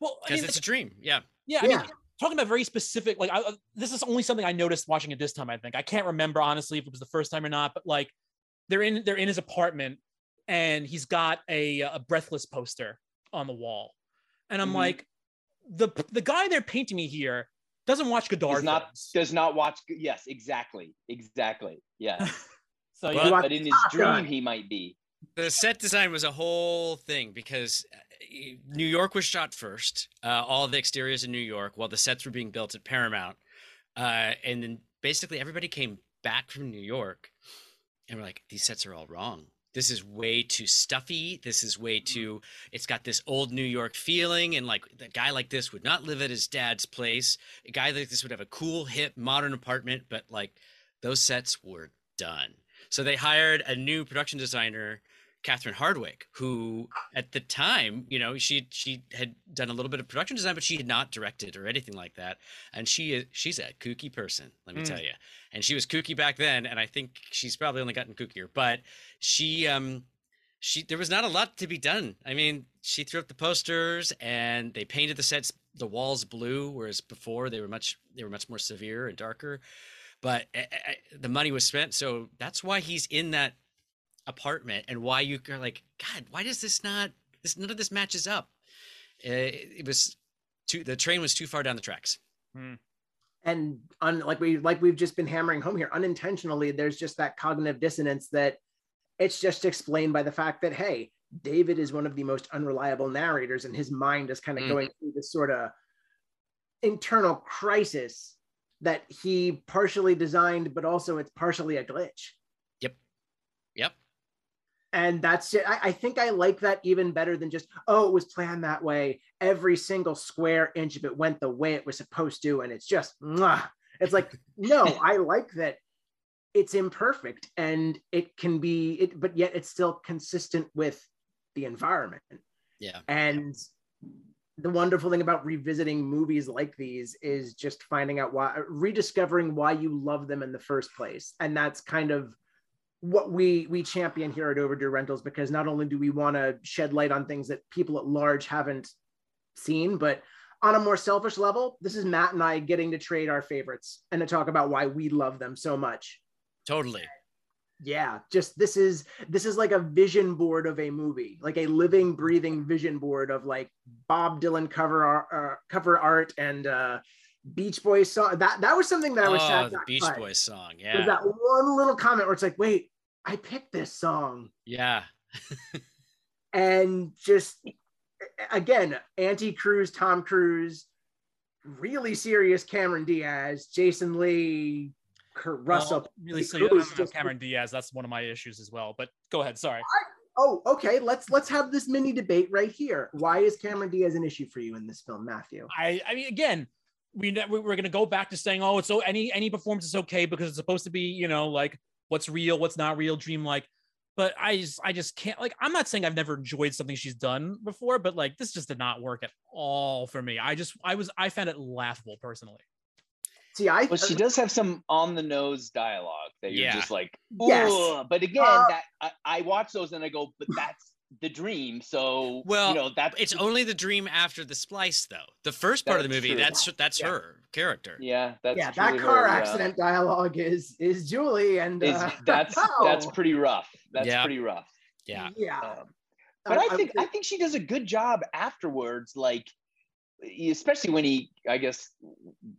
Well, I Because mean, it's a dream. Yeah. Yeah, I mean, talking about very specific, like I, uh, this is only something I noticed watching it this time. I think I can't remember honestly if it was the first time or not, but like they're in they're in his apartment and he's got a a breathless poster on the wall, and I'm Mhm. like, the the guy they're painting me here doesn't watch Godard does not films. does not watch yes exactly exactly yeah (laughs) so Well, yeah, but in his dream he might be The set design was a whole thing because uh, New York was shot first. Uh, all the exteriors in New York, while the sets were being built at Paramount, uh, and then basically everybody came back from New York, and we're like, these sets are all wrong. This is way too stuffy. This is way too. It's got this old New York feeling, and like a guy like this would not live at his dad's place. A guy like this would have a cool, hip, modern apartment, but like those sets were done. So they hired a new production designer, Catherine Hardwicke, who at the time, you know, she she had done a little bit of production design, but she had not directed or anything like that. And she is she's a kooky person, let me Mm. tell you. And she was kooky back then, and I think she's probably only gotten kookier. But she um she there was not a lot to be done. I mean, she threw up the posters and they painted the sets the walls blue, whereas before they were much they were much more severe and darker. But eh, eh, eh, the money was spent, so that's why he's in that apartment and why you are like, God, why does this not? This none of this matches up. Uh, it, it was too. The train was too far down the tracks. and on, like we like we've just been hammering home here unintentionally there's just that cognitive dissonance that it's just explained by the fact that hey david is one of the most unreliable narrators and his mind is kind of Mm. going through this sort of internal crisis that he partially designed but also it's partially a glitch Yep. Yep. And that's it. I, I think I like that even better than just, oh, it was planned that way. Every single square inch of it went the way it was supposed to. And it's just, mwah. it's like, no, (laughs) I like that it's imperfect and it can be, it, but yet it's still consistent with the environment. Yeah. And the wonderful thing about revisiting movies like these is just finding out why, rediscovering why you love them in the first place. And that's kind of what we we champion here at Overdue Rentals because not only do we want to shed light on things that people at large haven't seen, but on a more selfish level, this is Matt and I getting to trade our favorites and to talk about why we love them so much. Totally. Yeah, just this is this is like a vision board of a movie, like a living, breathing vision board of like Bob Dylan cover art, uh, cover art and uh, Beach Boys song. That that was something that I was oh, sad the Beach cut. Boys song. yeah. There's that one little comment where it's like, wait, I picked this song. Yeah. and just again, anti Cruise, Tom Cruise, really serious Cameron Diaz, Jason Lee, Kurt Russell. Well, really you just- Cameron Diaz. That's one of my issues as well. But go ahead. Sorry. Oh, okay. Let's let's have this mini debate right here. Why is Cameron Diaz an issue for you in this film, Matthew? I I mean again, we ne- we- we're gonna go back to saying, oh, it's so any any performance is okay because it's supposed to be you know like what's real, what's not real, dreamlike. But I just I just can't like I'm not saying I've never enjoyed something she's done before, but like this just did not work at all for me. I just I was I found it laughable personally. See, I Well, she does have some on the nose dialogue that you're Yeah. just like, Yes. But again, Uh, that I, I watch those and I go, but that's the dream. So Well, you know that's It's only the dream after the splice, though. The first part of the movie, true. that's that's Yeah. her character. yeah, that's yeah, that car her, yeah. accident dialogue is is Julie and Is uh, that's (laughs) that's oh, pretty rough. That's Yeah. pretty rough. Yeah. yeah. Um, but I, think would I think she does a good job afterwards, like especially when he, I guess,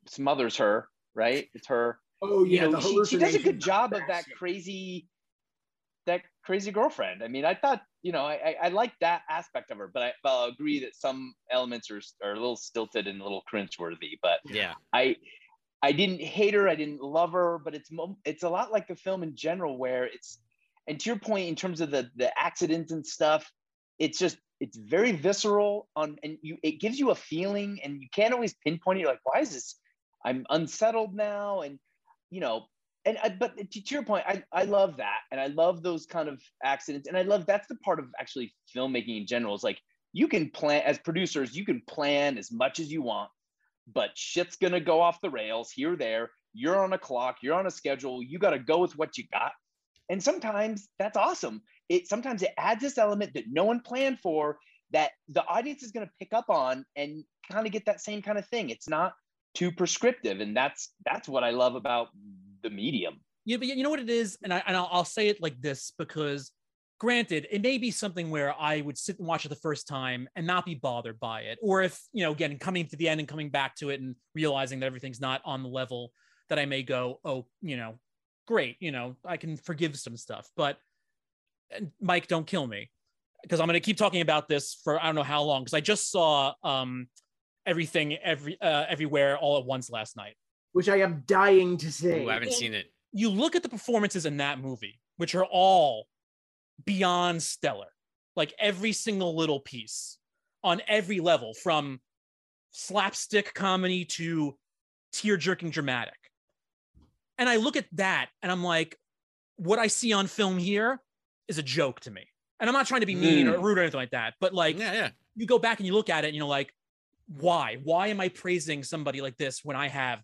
smothers her. Right? It's her. oh you know, the she, she does a good job of that crazy that crazy girlfriend. I mean, I thought, you know, I, I, I like that aspect of her, but I, but I'll agree that some elements are, are a little stilted and a little cringeworthy. But Yeah. I I didn't hate her, I didn't love her, but it's it's a lot like the film in general, where it's and to your point in terms of the the accidents and stuff it's just it's very visceral on and you it gives you a feeling and you can't always pinpoint it you're like why is this i'm unsettled now and you know and I, but to your point I, I love that and i love those kind of accidents and i love that's the part of actually filmmaking in general is like you can plan as producers you can plan as much as you want but shit's gonna go off the rails here there. You're on a clock you're on a schedule you got to go with what you got. And sometimes that's awesome. It sometimes it adds this element that no one planned for that the audience is to pick up on and kind of get that same kind of thing. It's not too prescriptive and that's that's what i love about the medium. Yeah but you know what it is? And, I, and I'll, I'll say it like this because granted it may be something where i would sit and watch it the first time and not be bothered by it. Or if you know again coming to the end and coming back to it and realizing that everything's not on the level that i may go oh you know great you know i can forgive some stuff but mike don't kill me because i'm going to keep talking about this for i don't know how long because i just saw um everything every uh, everywhere all at once last night which i am dying to see Ooh, i haven't seen it you look at the performances in that movie which are all beyond stellar like every single little piece on every level from slapstick comedy to tear jerking dramatic and I look at that and I'm like, what I see on film here is a joke to me. And I'm not trying to be mean mm. or rude or anything like that, but like, yeah, yeah. you go back and you look at it and you're like, why? Why am I praising somebody like this when I have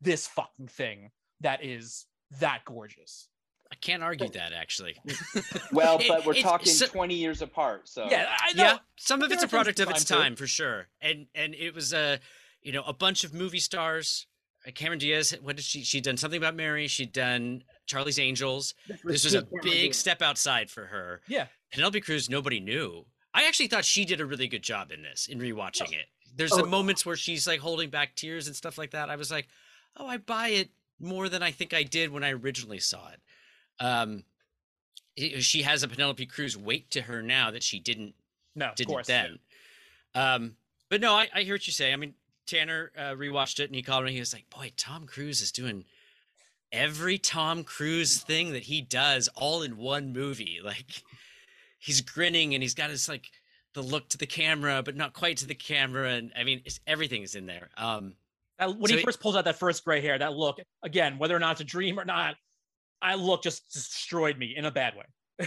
this fucking thing that is that gorgeous? I can't argue that actually. (laughs) well, (laughs) but we're talking so, 20 years apart, so yeah, I know. Yeah, some of it's a product of its time too. for sure, and and it was a, you know, a bunch of movie stars uh, Cameron Diaz, what did she? She'd done something about Mary. She'd done Charlie's Angels. This was a big step outside for her. Yeah. Penelope Cruz, nobody knew. I actually thought she did a really good job in this, in rewatching it. There's oh. moments where she's like holding back tears and stuff like that. I was like, oh, I buy it more than I think I did when I originally saw it. Um, it, she has a Penelope Cruz weight to her now that she didn't no didn't course, then. Yeah. Um, but no, I, I hear what you say. I mean, Tanner uh, rewatched it and he called me. He was like, "Boy, Tom Cruise is doing every Tom Cruise thing that he does all in one movie. (laughs) Like he's grinning and he's got his like the look to the camera, but not quite to the camera. And I mean, everything is in there. Um, that, when so he first pulls out that first gray hair, that look again, whether or not it's a dream or not, I look just destroyed me in a bad way.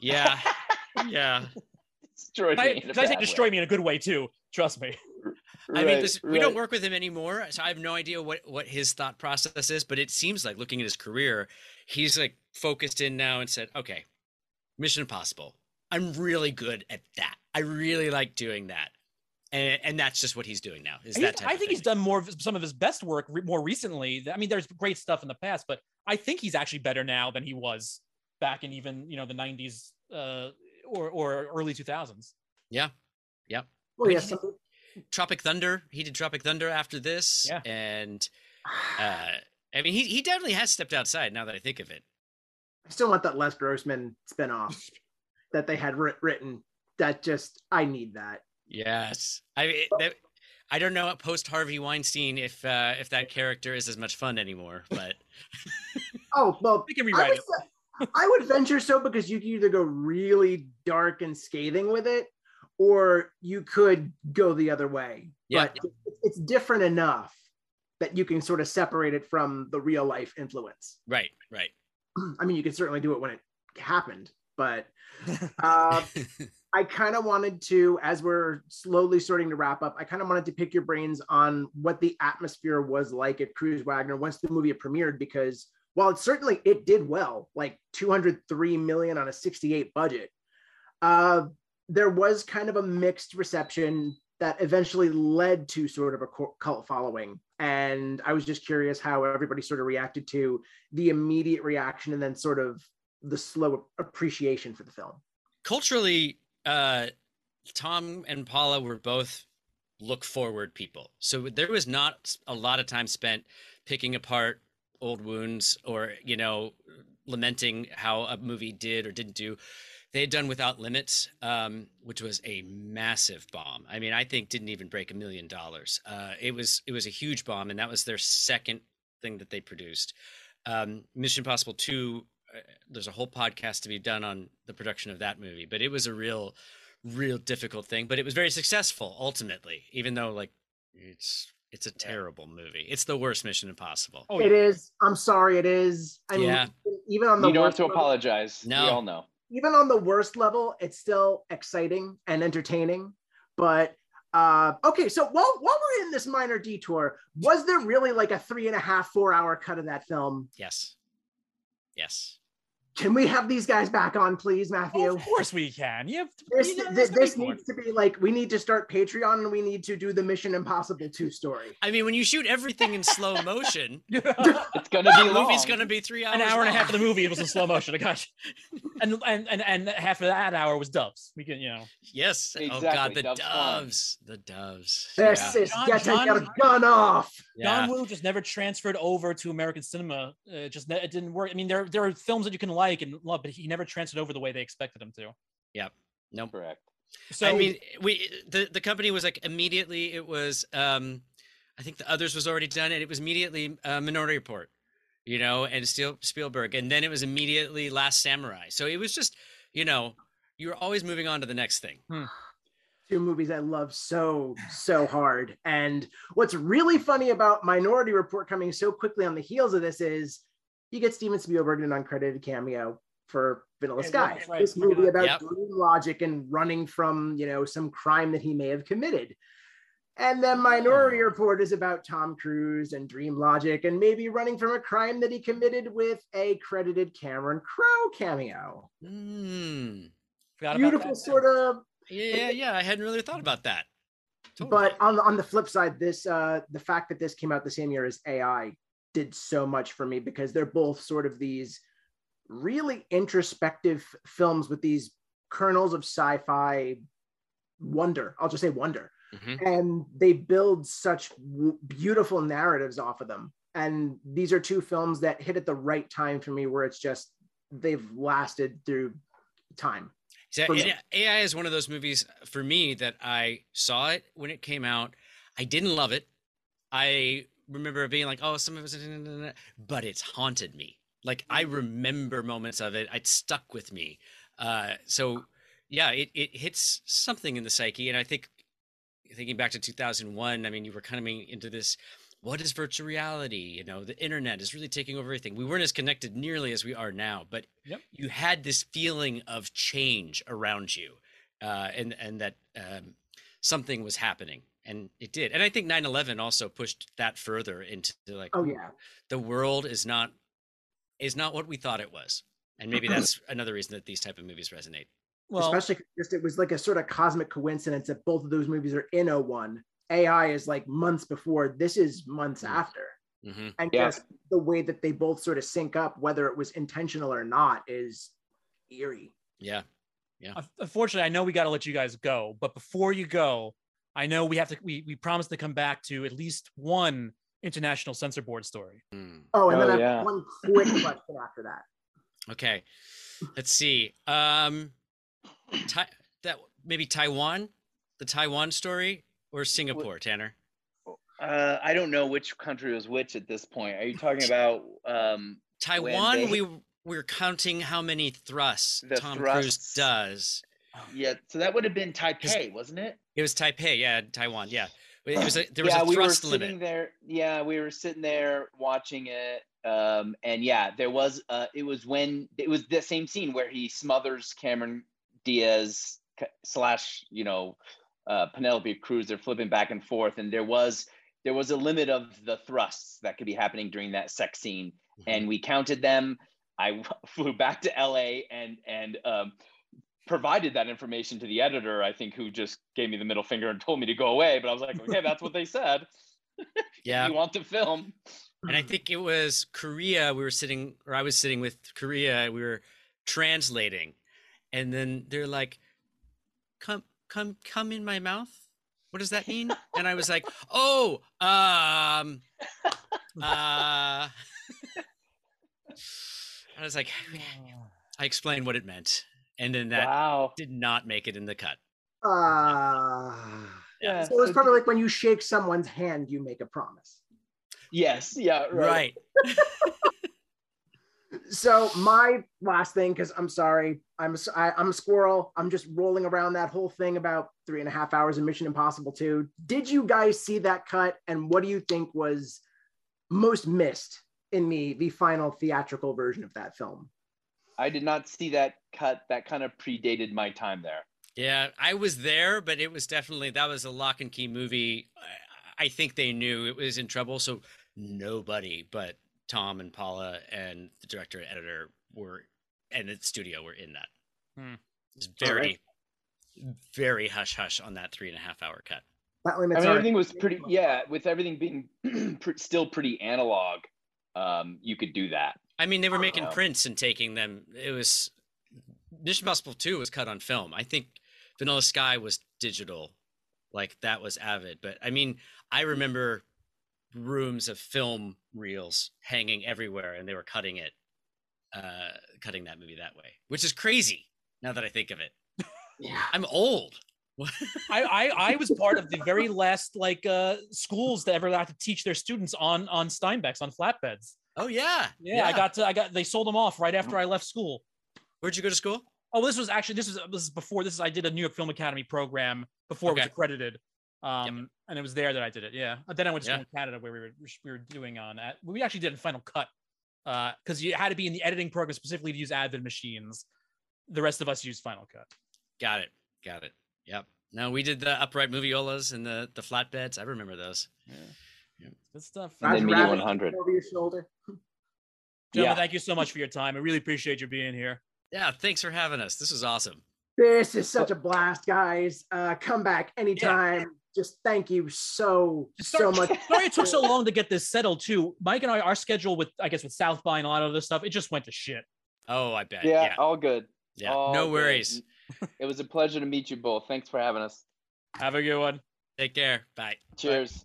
yeah, (laughs) yeah. Destroyed I, I say destroy me in a good way too. Trust me. I mean, this, right. we don't work with him anymore, so I have no idea what what his thought process is. But it seems like looking at his career, he's like focused in now and said, "Okay, Mission Impossible. I'm really good at that. I really like doing that." And, and that's just what he's doing now. Is that I think he's done more of some of his best work re- more recently. I mean, there's great stuff in the past, but I think he's actually better now than he was back in even you know the 90s uh, or or early 2000s. Yeah, yeah. Well, I mean, yeah, Tropic Thunder. He did Tropic Thunder after this. Yeah. And uh, I mean, he, he definitely has stepped outside now that I think of it. I still want that Les Grossman spinoff (laughs) that they had written. That just, I need that. Yes. I that, I don't know post Harvey Weinstein if uh, if that character is as much fun anymore, but (laughs) oh well, we can rewrite I would, it. I would venture so because you can either go really dark and scathing with it, or you could go the other way. Yeah. But it's different enough that you can sort of separate it from the real life influence. Right, right. (clears throat) I mean, you could certainly do it when it happened, but (laughs) uh, I kind of wanted to, as we're slowly starting to wrap up, I kind of wanted to pick your brains on what the atmosphere was like at Cruise Wagner once the movie premiered, because while it certainly it did well, like 203 million on a 68 budget, uh, there was kind of a mixed reception that eventually led to sort of a cult following. And I was just curious how everybody sort of reacted to the immediate reaction and then sort of the slow appreciation for the film. Culturally, uh, Tom and Paula were both look forward people. So there was not a lot of time spent picking apart old wounds or, you know, lamenting how a movie did or didn't do they had done Without Limits, um, which was a massive bomb. I mean, I think didn't even break a million dollars. Uh, it was it was a huge bomb, and that was their second thing that they produced. Um, Mission Impossible Two there's a whole podcast to be done on the production of that movie, but it was a real, real difficult thing. But it was very successful ultimately, even though like it's it's a terrible movie. It's the worst Mission Impossible. Oh, It is. I'm sorry. It is. I mean, Yeah. even on the you don't have to level- apologize. No. We all know. even on the worst level, it's still exciting and entertaining. But uh, okay, so while while we're in this minor detour, was there really like a three and a half, four hour cut of that film? Yes, yes. Can we have these guys back on, please, Matthew? Of course we can. You have This, you know, this, this big one. needs to be like we need to start Patreon and we need to do the Mission Impossible 2 story. I mean, when you shoot everything in slow motion, (laughs) It's gonna be the long. movie's gonna be three hours. An hour and a half of the movie it was in slow (laughs) motion. I got you. And and and and half of that hour was doves. We can, you know. Yes. Oh God, the doves doves. The doves. This yeah. is John- getting John- your gun off. yeah. John Woo just never transferred over to American cinema. Uh, it just ne- it didn't work. I mean, there there are films that you can like and love, but he never transferred over the way they expected him to. Yeah. No. Nope. correct. So I mean, we the the company was like immediately. It was um, I think the others was already done, and it was immediately uh, Minority Report, you know, and Steel, Spielberg, and then it was immediately Last Samurai. So it was just, you know, you were always moving on to the next thing. two movies I love so, so hard. And what's really funny about Minority Report coming so quickly on the heels of this is you get Steven Spielberg in an uncredited cameo for Vanilla Yeah, Sky, that's right. this Look movie that. about Yep. dream logic and running from, you know, some crime that he may have committed. And then Minority Oh. Report is about Tom Cruise and Dream Logic and maybe running from a crime that he committed with a credited Cameron Crowe cameo. Mm. forgot about Beautiful sort of Yeah, yeah, yeah. I hadn't really thought about that. Totally. But on the, on the flip side, this uh, the fact that this came out the same year as AI did so much for me because they're both sort of these really introspective films with these kernels of sci-fi wonder. I'll just say wonder, Mhm. and they build such w- beautiful narratives off of them. And these are two films that hit at the right time for me, where it's just they've lasted through time. So, for and me. AI is one of those movies for me that I saw it when it came out. I didn't love it. I remember being like, "Oh, some of it," but it's haunted me. Like I remember moments of it. It stuck with me. Uh, so yeah, it it hits something in the psyche, and I think thinking back to 2001. I mean, you were coming into this. What is virtual reality? You know, the internet is really taking over everything. We weren't as connected nearly as we are now, but Yep. you had this feeling of change around you, uh, and and that um, something was happening, and it did. And I think 9/11 also pushed that further into like, Oh yeah, the world is not is not what we thought it was, and maybe (clears throat) that's another reason that these type of movies resonate. Well, especially 'cause just it was like a sort of cosmic coincidence that both of those movies are in 01 ai is like months before this is months Mm. after hmm and Yeah. just the way that they both sort of sync up whether it was intentional or not is eerie Yeah, yeah unfortunately, I know we got to let you guys go, but before you go, I know we have to. We we promised to come back to at least one international censor board story. Mm. oh and then Oh, I have yeah. one quick (coughs) question after that Okay, let's see. Um, Tai that maybe Taiwan, the Taiwan story, or Singapore, Tanner. Uh, I don't know which country was which at this point. Are you talking about um, Taiwan, they- we we're counting how many thrusts The Tom thrusts. Cruise does. Yeah? So that would have been Taipei, wasn't it? It was Taipei, yeah, Taiwan, yeah. It was a, there was yeah, a we were thrust sitting limit. there. Yeah, we were sitting there watching it. Um, and yeah, there was. Uh, it was when it was the same scene where he smothers Cameron Diaz slash, you know, uh, Penelope Cruz. They're flipping back and forth, and there was there was a limit of the thrusts that could be happening during that sex scene, Mm-hmm. and we counted them. I (laughs) flew back to LA and and um, provided that information to the editor. I think who just gave me the middle finger and told me to go away. But I was like, okay, (laughs) that's what they said. (laughs) Yeah, You want to film? and I think it was Korea. We were sitting, or I was sitting with Korea. We were translating, and then they're like, "Come, come, come in my mouth." What does that mean? and I was like, (laughs) "Oh, um, uh." I was like, I explained what it meant, and then that wow. did not make it in the cut. uh, Yeah. so it's probably like when you shake someone's hand you make a promise yes. Yeah. Right. Right. (laughs) so my last thing, because I'm sorry, I'm I, am i am a squirrel. I'm just rolling around that whole thing about three and a half hours of Mission Impossible 2. Did you guys see that cut? And what do you think was most missed in the the final theatrical version of that film? I did not see that cut. That kind of predated my time there. Yeah, I was there, but it was definitely that was a lock and key movie. I think they knew it was in trouble, so nobody but Tom and Paula and the director and editor were and the studio were in that. Hmm. It's very, right. very hush hush on that three and a half hour cut. I mean, everything was pretty. Yeah, with everything being (clears throat) still pretty analog, um, you could do that. I mean, they were making uh, prints and taking them. It was Mission Impossible Two was cut on film. I think Vanilla Sky was digital, like that was Avid. But I mean, I remember rooms of film reels hanging everywhere and they were cutting it uh cutting that movie that way which is crazy now that i think of it yeah i'm old (laughs) I, I i was part of the very last like uh schools that ever had to teach their students on on Steenbecks on flatbeds oh yeah. yeah yeah i got to i got they sold them off right after i left school where'd you go to school oh this was actually this was this is before this is i did a new york film academy program before okay. it was accredited um, yep. and it was there that I did it. Yeah. Then I went to yeah. Canada where we were we were doing on at we actually did a Final Cut uh because you had to be in the editing program specifically to use Avid machines. The rest of us used Final Cut. Got it. Got it. Yep. No, we did the upright moviolas and the the flatbeds. I remember those. Yeah. Yeah. Good stuff. And then Mini 100 over your shoulder. (laughs) Gentlemen, yeah. thank you so much for your time. I really appreciate you being here. Yeah, thanks for having us. This was awesome. This is such a blast, guys. Uh, come back anytime. Yeah just thank you so so much. (laughs) Sorry it took so long to get this settled too. Mike and I, our schedule with I guess with South by and a lot of this stuff, it just went to shit. Oh, I bet. Yeah, yeah. all good. Yeah, all no worries. it was a pleasure to meet you both. Thanks for having us. Have a good one. Take care. Bye. Cheers. Bye.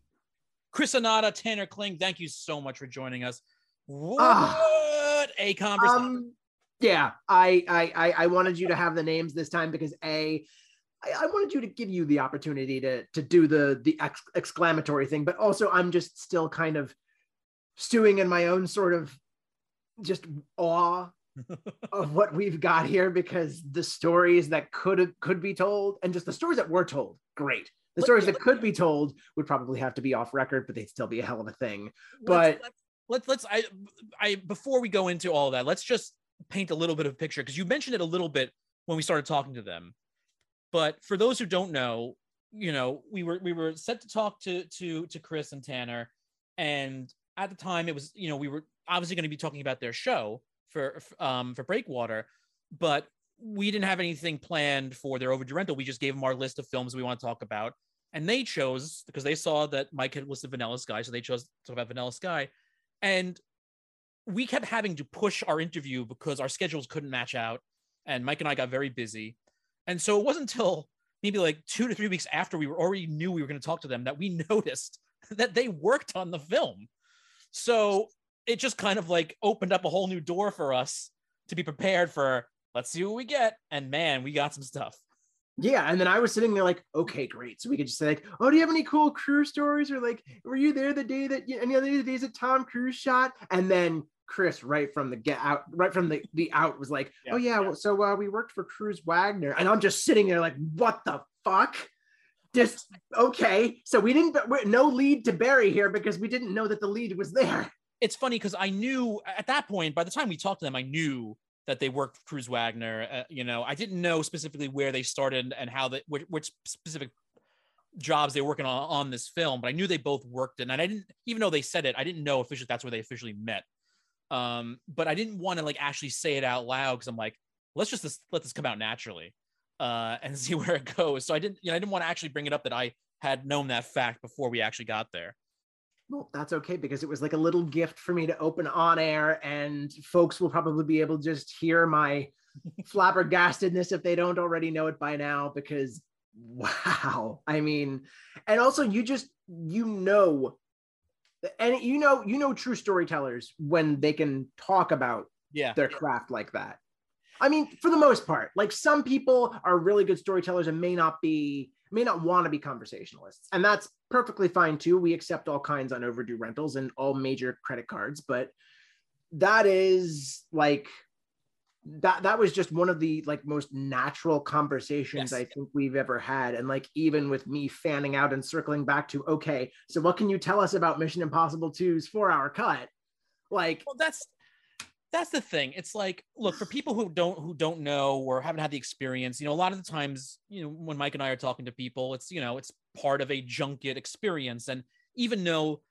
Chris Anata, Tanner Kling, thank you so much for joining us. What uh, a conversation. Um, yeah, I, I I wanted you to have the names this time because a I, I, wanted you to give you the opportunity to to do the the ex- exclamatory thing, but also I'm just still kind of stewing in my own sort of just awe (laughs) of what we've got here because the stories that could could be told and just the stories that were told, great. The stories that could be told would probably have to be off record, but they'd still be a hell of a thing. But let's let's, let's I I before we go into all that, let's just paint a little bit of a picture because you mentioned it a little bit when we started talking to them but for those who don't know, you know, we were we were set to talk to to to Chris and Tanner, and at the time it was you know we were obviously going to be talking about their show for um for Breakwater, but we didn't have anything planned for their overdue rental. We just gave them our list of films we want to talk about, and they chose because they saw that Mike was the Vanilla Sky, so they chose to talk about Vanilla Sky, and we kept having to push our interview because our schedules couldn't match out, and Mike and I got very busy. And so it wasn't until maybe like two to three weeks after we were already knew we were going to talk to them that we (laughs) noticed that they worked on the film. So it just kind of like opened up a whole new door for us to be prepared for let's see what we get. And man, we got some stuff. Yeah, and then I was sitting there like, okay, great. So we could just say like, oh, do you have any cool crew stories, or like, were you there the day that any other days that Tom Cruise shot? And then Chris right from the get out, right from the the out was like, yeah, oh yeah, yeah. so uh, we worked for Cruise Wagner, and I'm just sitting there like, what the fuck? Just okay. So we didn't no lead to Barry here because we didn't know that the lead was there. It's funny because I knew at that point, by the time we talked to them, I knew that they worked for Cruise Wagner. Uh, you know, I didn't know specifically where they started and how they which, which specific jobs they were working on on this film, but I knew they both worked and I didn't even though they said it, I didn't know officially that's where they officially met. Um, but I didn't want to like actually say it out loud because I'm like, let's just this, let this come out naturally uh, and (laughs) see where it goes. So I didn't, you know, I didn't want to actually bring it up that I had known that fact before we actually got there. Well, that's okay because it was like a little gift for me to open on air, and folks will probably be able to just hear my (laughs) flabbergastedness if they don't already know it by now. Because wow, I mean, and also you just you know and you know you know true storytellers when they can talk about yeah their craft like that i mean for the most part like some people are really good storytellers and may not be may not want to be conversationalists and that's perfectly fine too we accept all kinds on overdue rentals and all major credit cards but that is like that that was just one of the like most natural conversations Yes. I think we've ever had. And like even with me fanning out and circling back to okay, so what can you tell us about Mission Impossible 2's four hour cut? Like well that's that's the thing. It's like look for people who don't who don't know or haven't had the experience you know a lot of the times you know when mike and i are talking to people it's you know it's part of a junket experience. And even though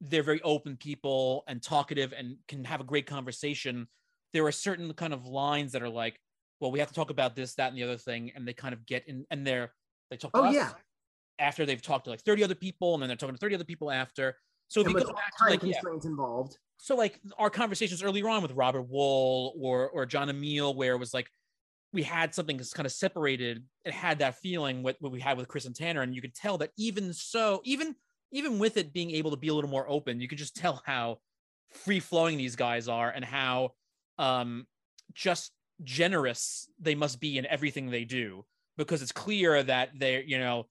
they're very open people and talkative and can have a great conversation there are certain kind of lines that are like well we have to talk about this that and the other thing. And they kind of get in and they're they talk to Oh, us yeah. after they've talked to like 30 other people and then they're talking to 30 other people after. So if and you go back to like yeah, constraints involved. So like our conversations earlier on with Robert Wool or or Jon Amiel, where it was like we had something that's kind of separated. It had that feeling what, what we had with Chris and Tanner, and you could tell that even so, even even with it being able to be a little more open, you could just tell how free flowing these guys are and how um just generous they must be in everything they do because it's clear that they're you know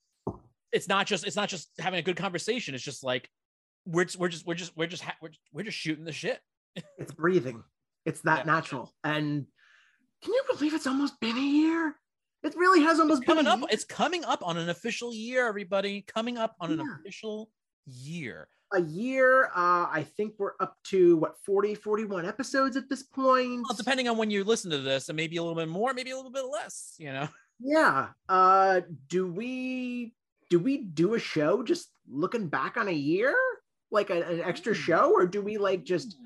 it's not just it's not just having a good conversation it's just like we're just, we're just we're just we're just ha- we're, we're just shooting the shit It's breathing. It's that Yeah. natural. And can you believe it's almost been a year? It really has almost it's coming been a up year. it's coming up on an official year everybody coming up on an official year a year. Uh, I think we're up to what 40, 41 episodes at this point. well, depending on when you listen to this and maybe a little bit more maybe a little bit less you know Yeah. Uh, do we do we do a show just looking back on a year, like a- an extra Hmm. show, or do we like just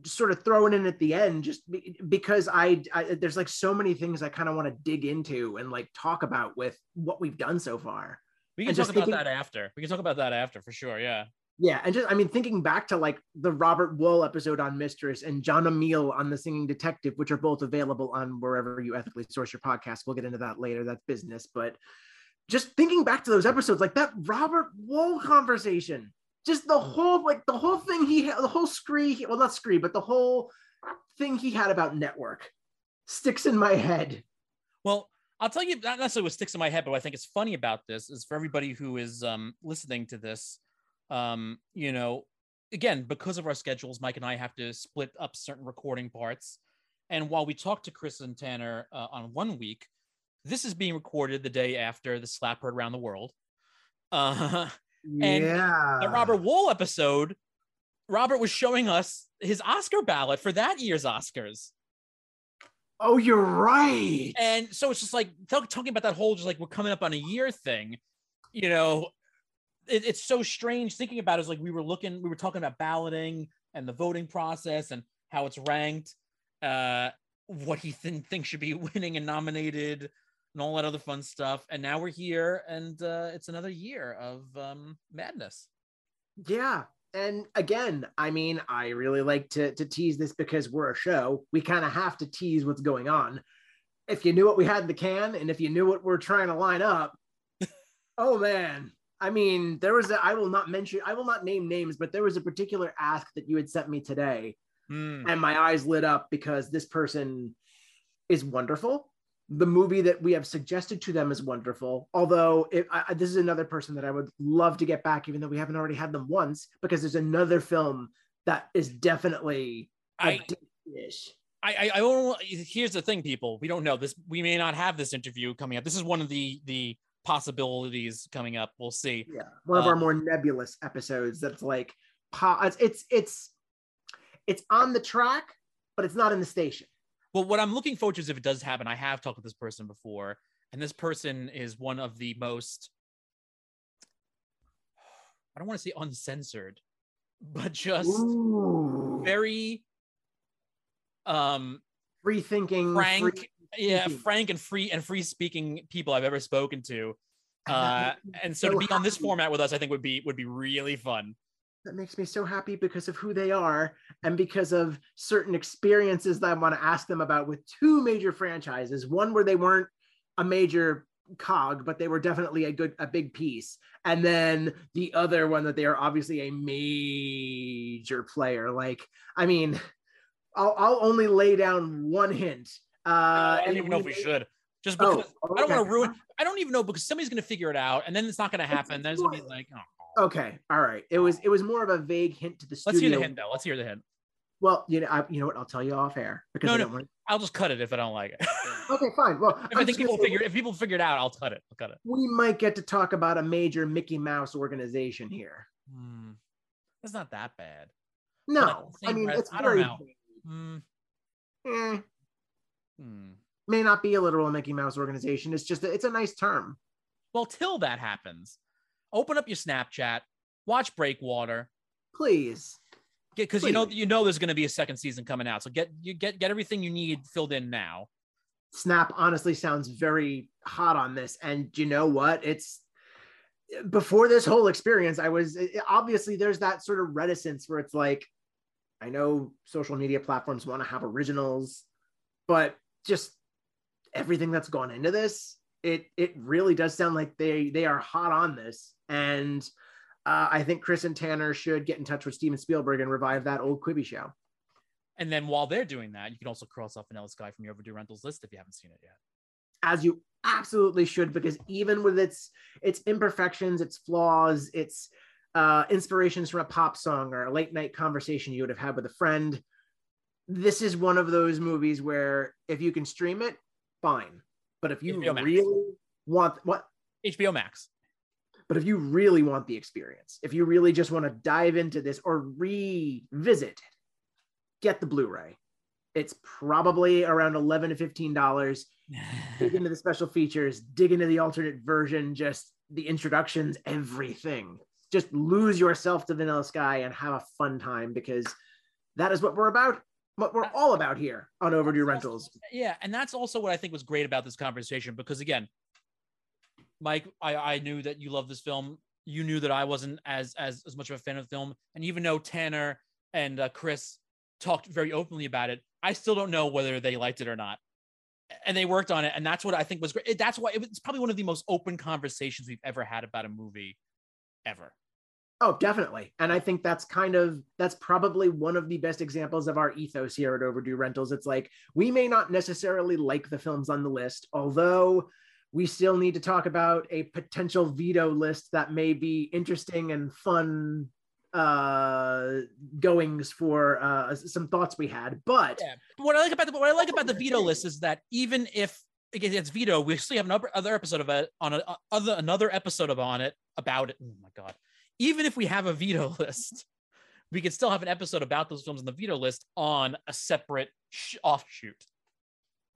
just sort of throw it in at the end just be, because I, I there's like so many things I kind of want to dig into and like talk about with what we've done so far. we can And talk about thinking- that after we can talk about that after for sure yeah Yeah, and just I mean thinking back to like the Robert Wool episode on Mistress and Jon Amiel on the Singing Detective, which are both available on wherever you ethically source your podcast. We'll get into that later. That's business, but just thinking back to those episodes, like that Robert Wool conversation, just the whole like the whole thing he had, the whole scree, well not scree, but the whole thing he had about network sticks in my head. Well, I'll tell you not necessarily what sticks in my head, but I think it's funny about this is for everybody who is um, listening to this, um, you know, again, because of our schedules, Mike and I have to split up certain recording parts. And while we talked to Chris and Tanner uh, on one week, this is being recorded the day after the slap heard around the world. Uh, And yeah, the Robert Wool episode, Robert was showing us his Oscar ballot for that year's Oscars. Oh, you're right. And so it's just like talk, talking about that whole just like we're coming up on a year thing, you know, it, it's so strange thinking about it. Is like we were looking, we were talking about balloting and the voting process and how it's ranked, uh, what he th- thinks should be (laughs) winning and nominated and all that other fun stuff. And now we're here and uh, it's another year of um, madness. Yeah. And again, I mean, I really like to, to tease this because we're a show. We kind of have to tease what's going on. If you knew what we had in the can and if you knew what we're trying to line up, (laughs) oh man. I mean, there was a, I will not mention, I will not name names, but there was a particular ask that you had sent me today. Hmm. And my eyes lit up because this person is wonderful. The movie that we have suggested to them is wonderful. Although it, I, this is another person that I would love to get back, even though we haven't already had them once, because there's another film that is definitely I, dish. I, I, I don't. Here's the thing, people. We don't know this. We may not have this interview coming up. This is one of the the possibilities coming up. We'll see. Yeah, one of our Um, more nebulous episodes. That's like, it's it's it's it's on the track, but it's not in the station. Well, what I'm looking forward to is if it does happen. I have talked with this person before, and this person is one of the most. I don't want to say uncensored, (laughs) but just Ooh. very um free thinking, frank free- yeah frank and free and free speaking people i've ever spoken to And (laughs) uh and so to so be on this format with us i think would be would be really fun that makes me so happy because of who they are and because of certain experiences that I want to ask them about with two major franchises. One where they weren't a major cog, but they were definitely a good a big piece. And then the other one that they are obviously a major player. Like, I mean, I'll, I'll only lay down one hint. Uh, i don't even know if we should just Oh, because i don't want to ruin i don't even know because somebody's going to figure it out and then it's not going to happen then it's going to be like oh. Okay, all right. It was it was more of a vague hint to the studio. let's hear the hint though let's hear the hint Well, you know, I, you know what? I'll tell you off air because No, I don't want. I'll just cut it if I don't like it. (laughs) Okay, fine. Well, if I think people figure if people figure it out, I'll cut it. I'll cut it. we might get to talk about a major Mickey Mouse organization here. Hmm. That's not that bad. No, I mean it's I don't very. know. Hmm. eh, Hmm. may not be a literal Mickey Mouse organization. It's just it's a nice term. Well, till that happens, open up your Snapchat, watch Breakwater, Please. because you know you know there's going to be a second season coming out. So get you get get everything you need filled in now. Snap honestly sounds very hot on this. And you know what? It's before this whole experience, I was eh, eh, obviously there's that sort of reticence where it's like, I know social media platforms want to have originals, but just everything that's gone into this, it it really does sound like they they are hot on this. And uh, I think Chris and Tanner should get in touch with Steven Spielberg and revive that old Quibi show. And then while they're doing that, you can also cross off Vanilla Sky from your overdue rentals list if you haven't seen it yet. as you absolutely should because even with its its imperfections its flaws its uh inspirations from a pop song or a late night conversation you would have had with a friend this is one of those movies where if you can stream it fine but if you really want what HBO Max. But if you really want the experience if you really just want to dive into this or revisit it get the blu-ray it's probably around 11 to 15 dollars (laughs) dig into the special features, dig into the alternate version, just the introductions, everything. Just lose yourself to Vanilla Sky and have a fun time because that is what we're about, what we're all about here on Overdue Rentals. yeah and that's also what i think was great about this conversation because again mike i i knew that you love this film. You knew that i wasn't as as as much of a fan of the film. And even though tanner and uh, chris talked very openly about it i still don't know whether they liked it or not. And they worked on it. And that's what i think was great. That's why it was probably one of the most open conversations we've ever had about a movie ever. Oh, definitely. And I think that's kind of that's probably one of the best examples of our ethos here at Overdue Rentals. It's like we may not necessarily like the films on the list, although we still need to talk about a potential veto list that may be interesting and fun uh goings for uh some thoughts we had but Yeah. What I like about the what I like about the veto list is that even if it gets veto, we still have another other episode of it on a, other another episode of on it about it. Oh my god! Even if we have a veto (laughs) list, we could still have an episode about those films on the veto list on a separate sh- offshoot.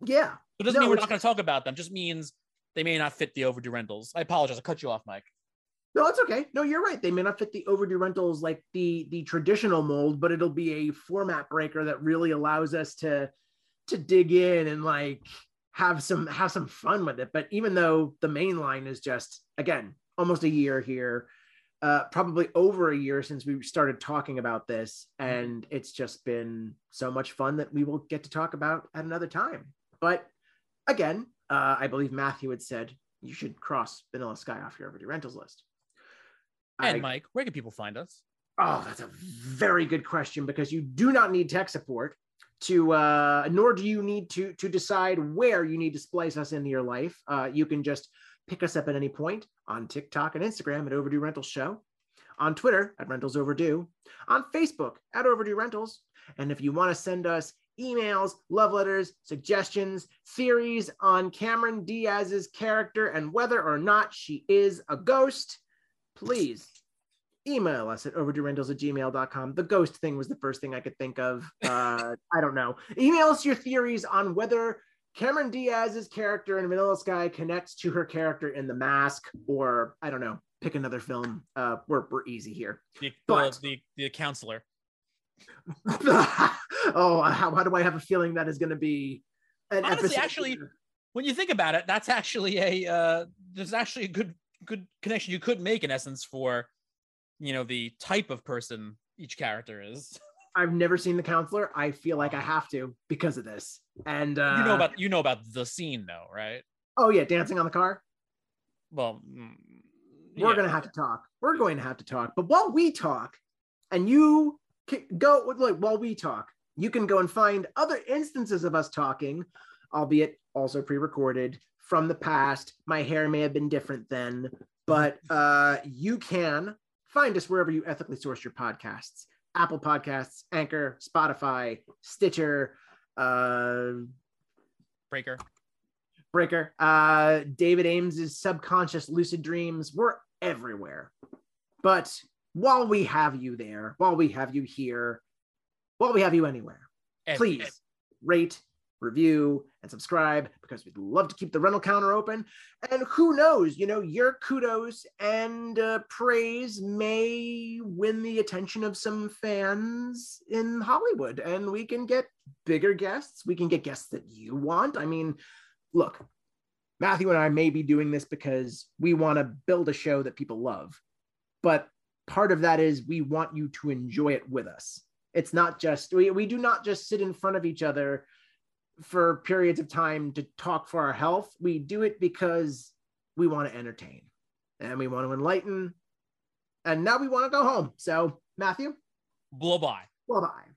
yeah So it doesn't No, mean we're not going to talk about them. Just means they may not fit the overdue rentals. I apologize. I cut you off, Mike. no it's okay no you're right they may not fit the overdue rentals like the the traditional mold but it'll be a format breaker that really allows us to to dig in and like have some have some fun with it but even though the main line is just again almost a year here uh probably over a year since we started talking about this and it's just been so much fun that we will get to talk about at another time but again uh i believe matthew had said you should cross vanilla sky off your overdue rentals list And I- Mike, where can people find us? Oh, that's a very good question because you do not need tech support to, uh, nor do you need to to decide where you need to splice us into your life. Uh, you can just pick us up at any point on TikTok and Instagram at Overdue Rentals Show, on Twitter at Rentals Overdue, on Facebook at Overdue Rentals, and if you want to send us emails, love letters, suggestions, theories on Cameron Diaz's character and whether or not she is a ghost, please email us at overduerentals at gmail.com. The ghost thing was the first thing I could think of. (laughs) Uh, I don't know. Email us your theories on whether Cameron Diaz's character in Vanilla Sky connects to her character in The Mask, or I don't know, pick another film. Uh, we're, we're easy here. The, But- the, the the counselor. (laughs) oh, how, how do I have a feeling that is going to be an Honestly, episode? actually, when you think about it, that's actually a uh, there's actually a good good connection you could make in essence for you know the type of person each character is. I've never seen The Counselor. I feel like I have to because of this. And uh, you know about you know about the scene though, right? oh yeah, dancing on the car. Well, mm, we're yeah. going to have to talk. We're going to have to talk. But while we talk, and you go like while we talk, you can go and find other instances of us talking, albeit also pre-recorded from the past. My hair may have been different then, but uh, you can find us wherever you ethically source your podcasts. Apple Podcasts, Anchor, Spotify, Stitcher, uh, Breaker. Breaker, uh, David Ames's Subconscious Lucid Dreams. We're everywhere. But while we have you there, while we have you here, while we have you anywhere, Every- please rate, review, and subscribe because we'd love to keep the rental counter open. And who knows, you know, your kudos and uh, praise may win the attention of some fans in Hollywood, and we can get bigger guests. We can get guests that you want. I mean, look, Matthew and I may be doing this because we want to build a show that people love, but part of that is we want you to enjoy it with us. It's not just we, we do not just sit in front of each other for periods of time to talk for our health. We do it because we want to entertain and we want to enlighten. And now we want to go home. So, Matthew, Blow by. Blow bye.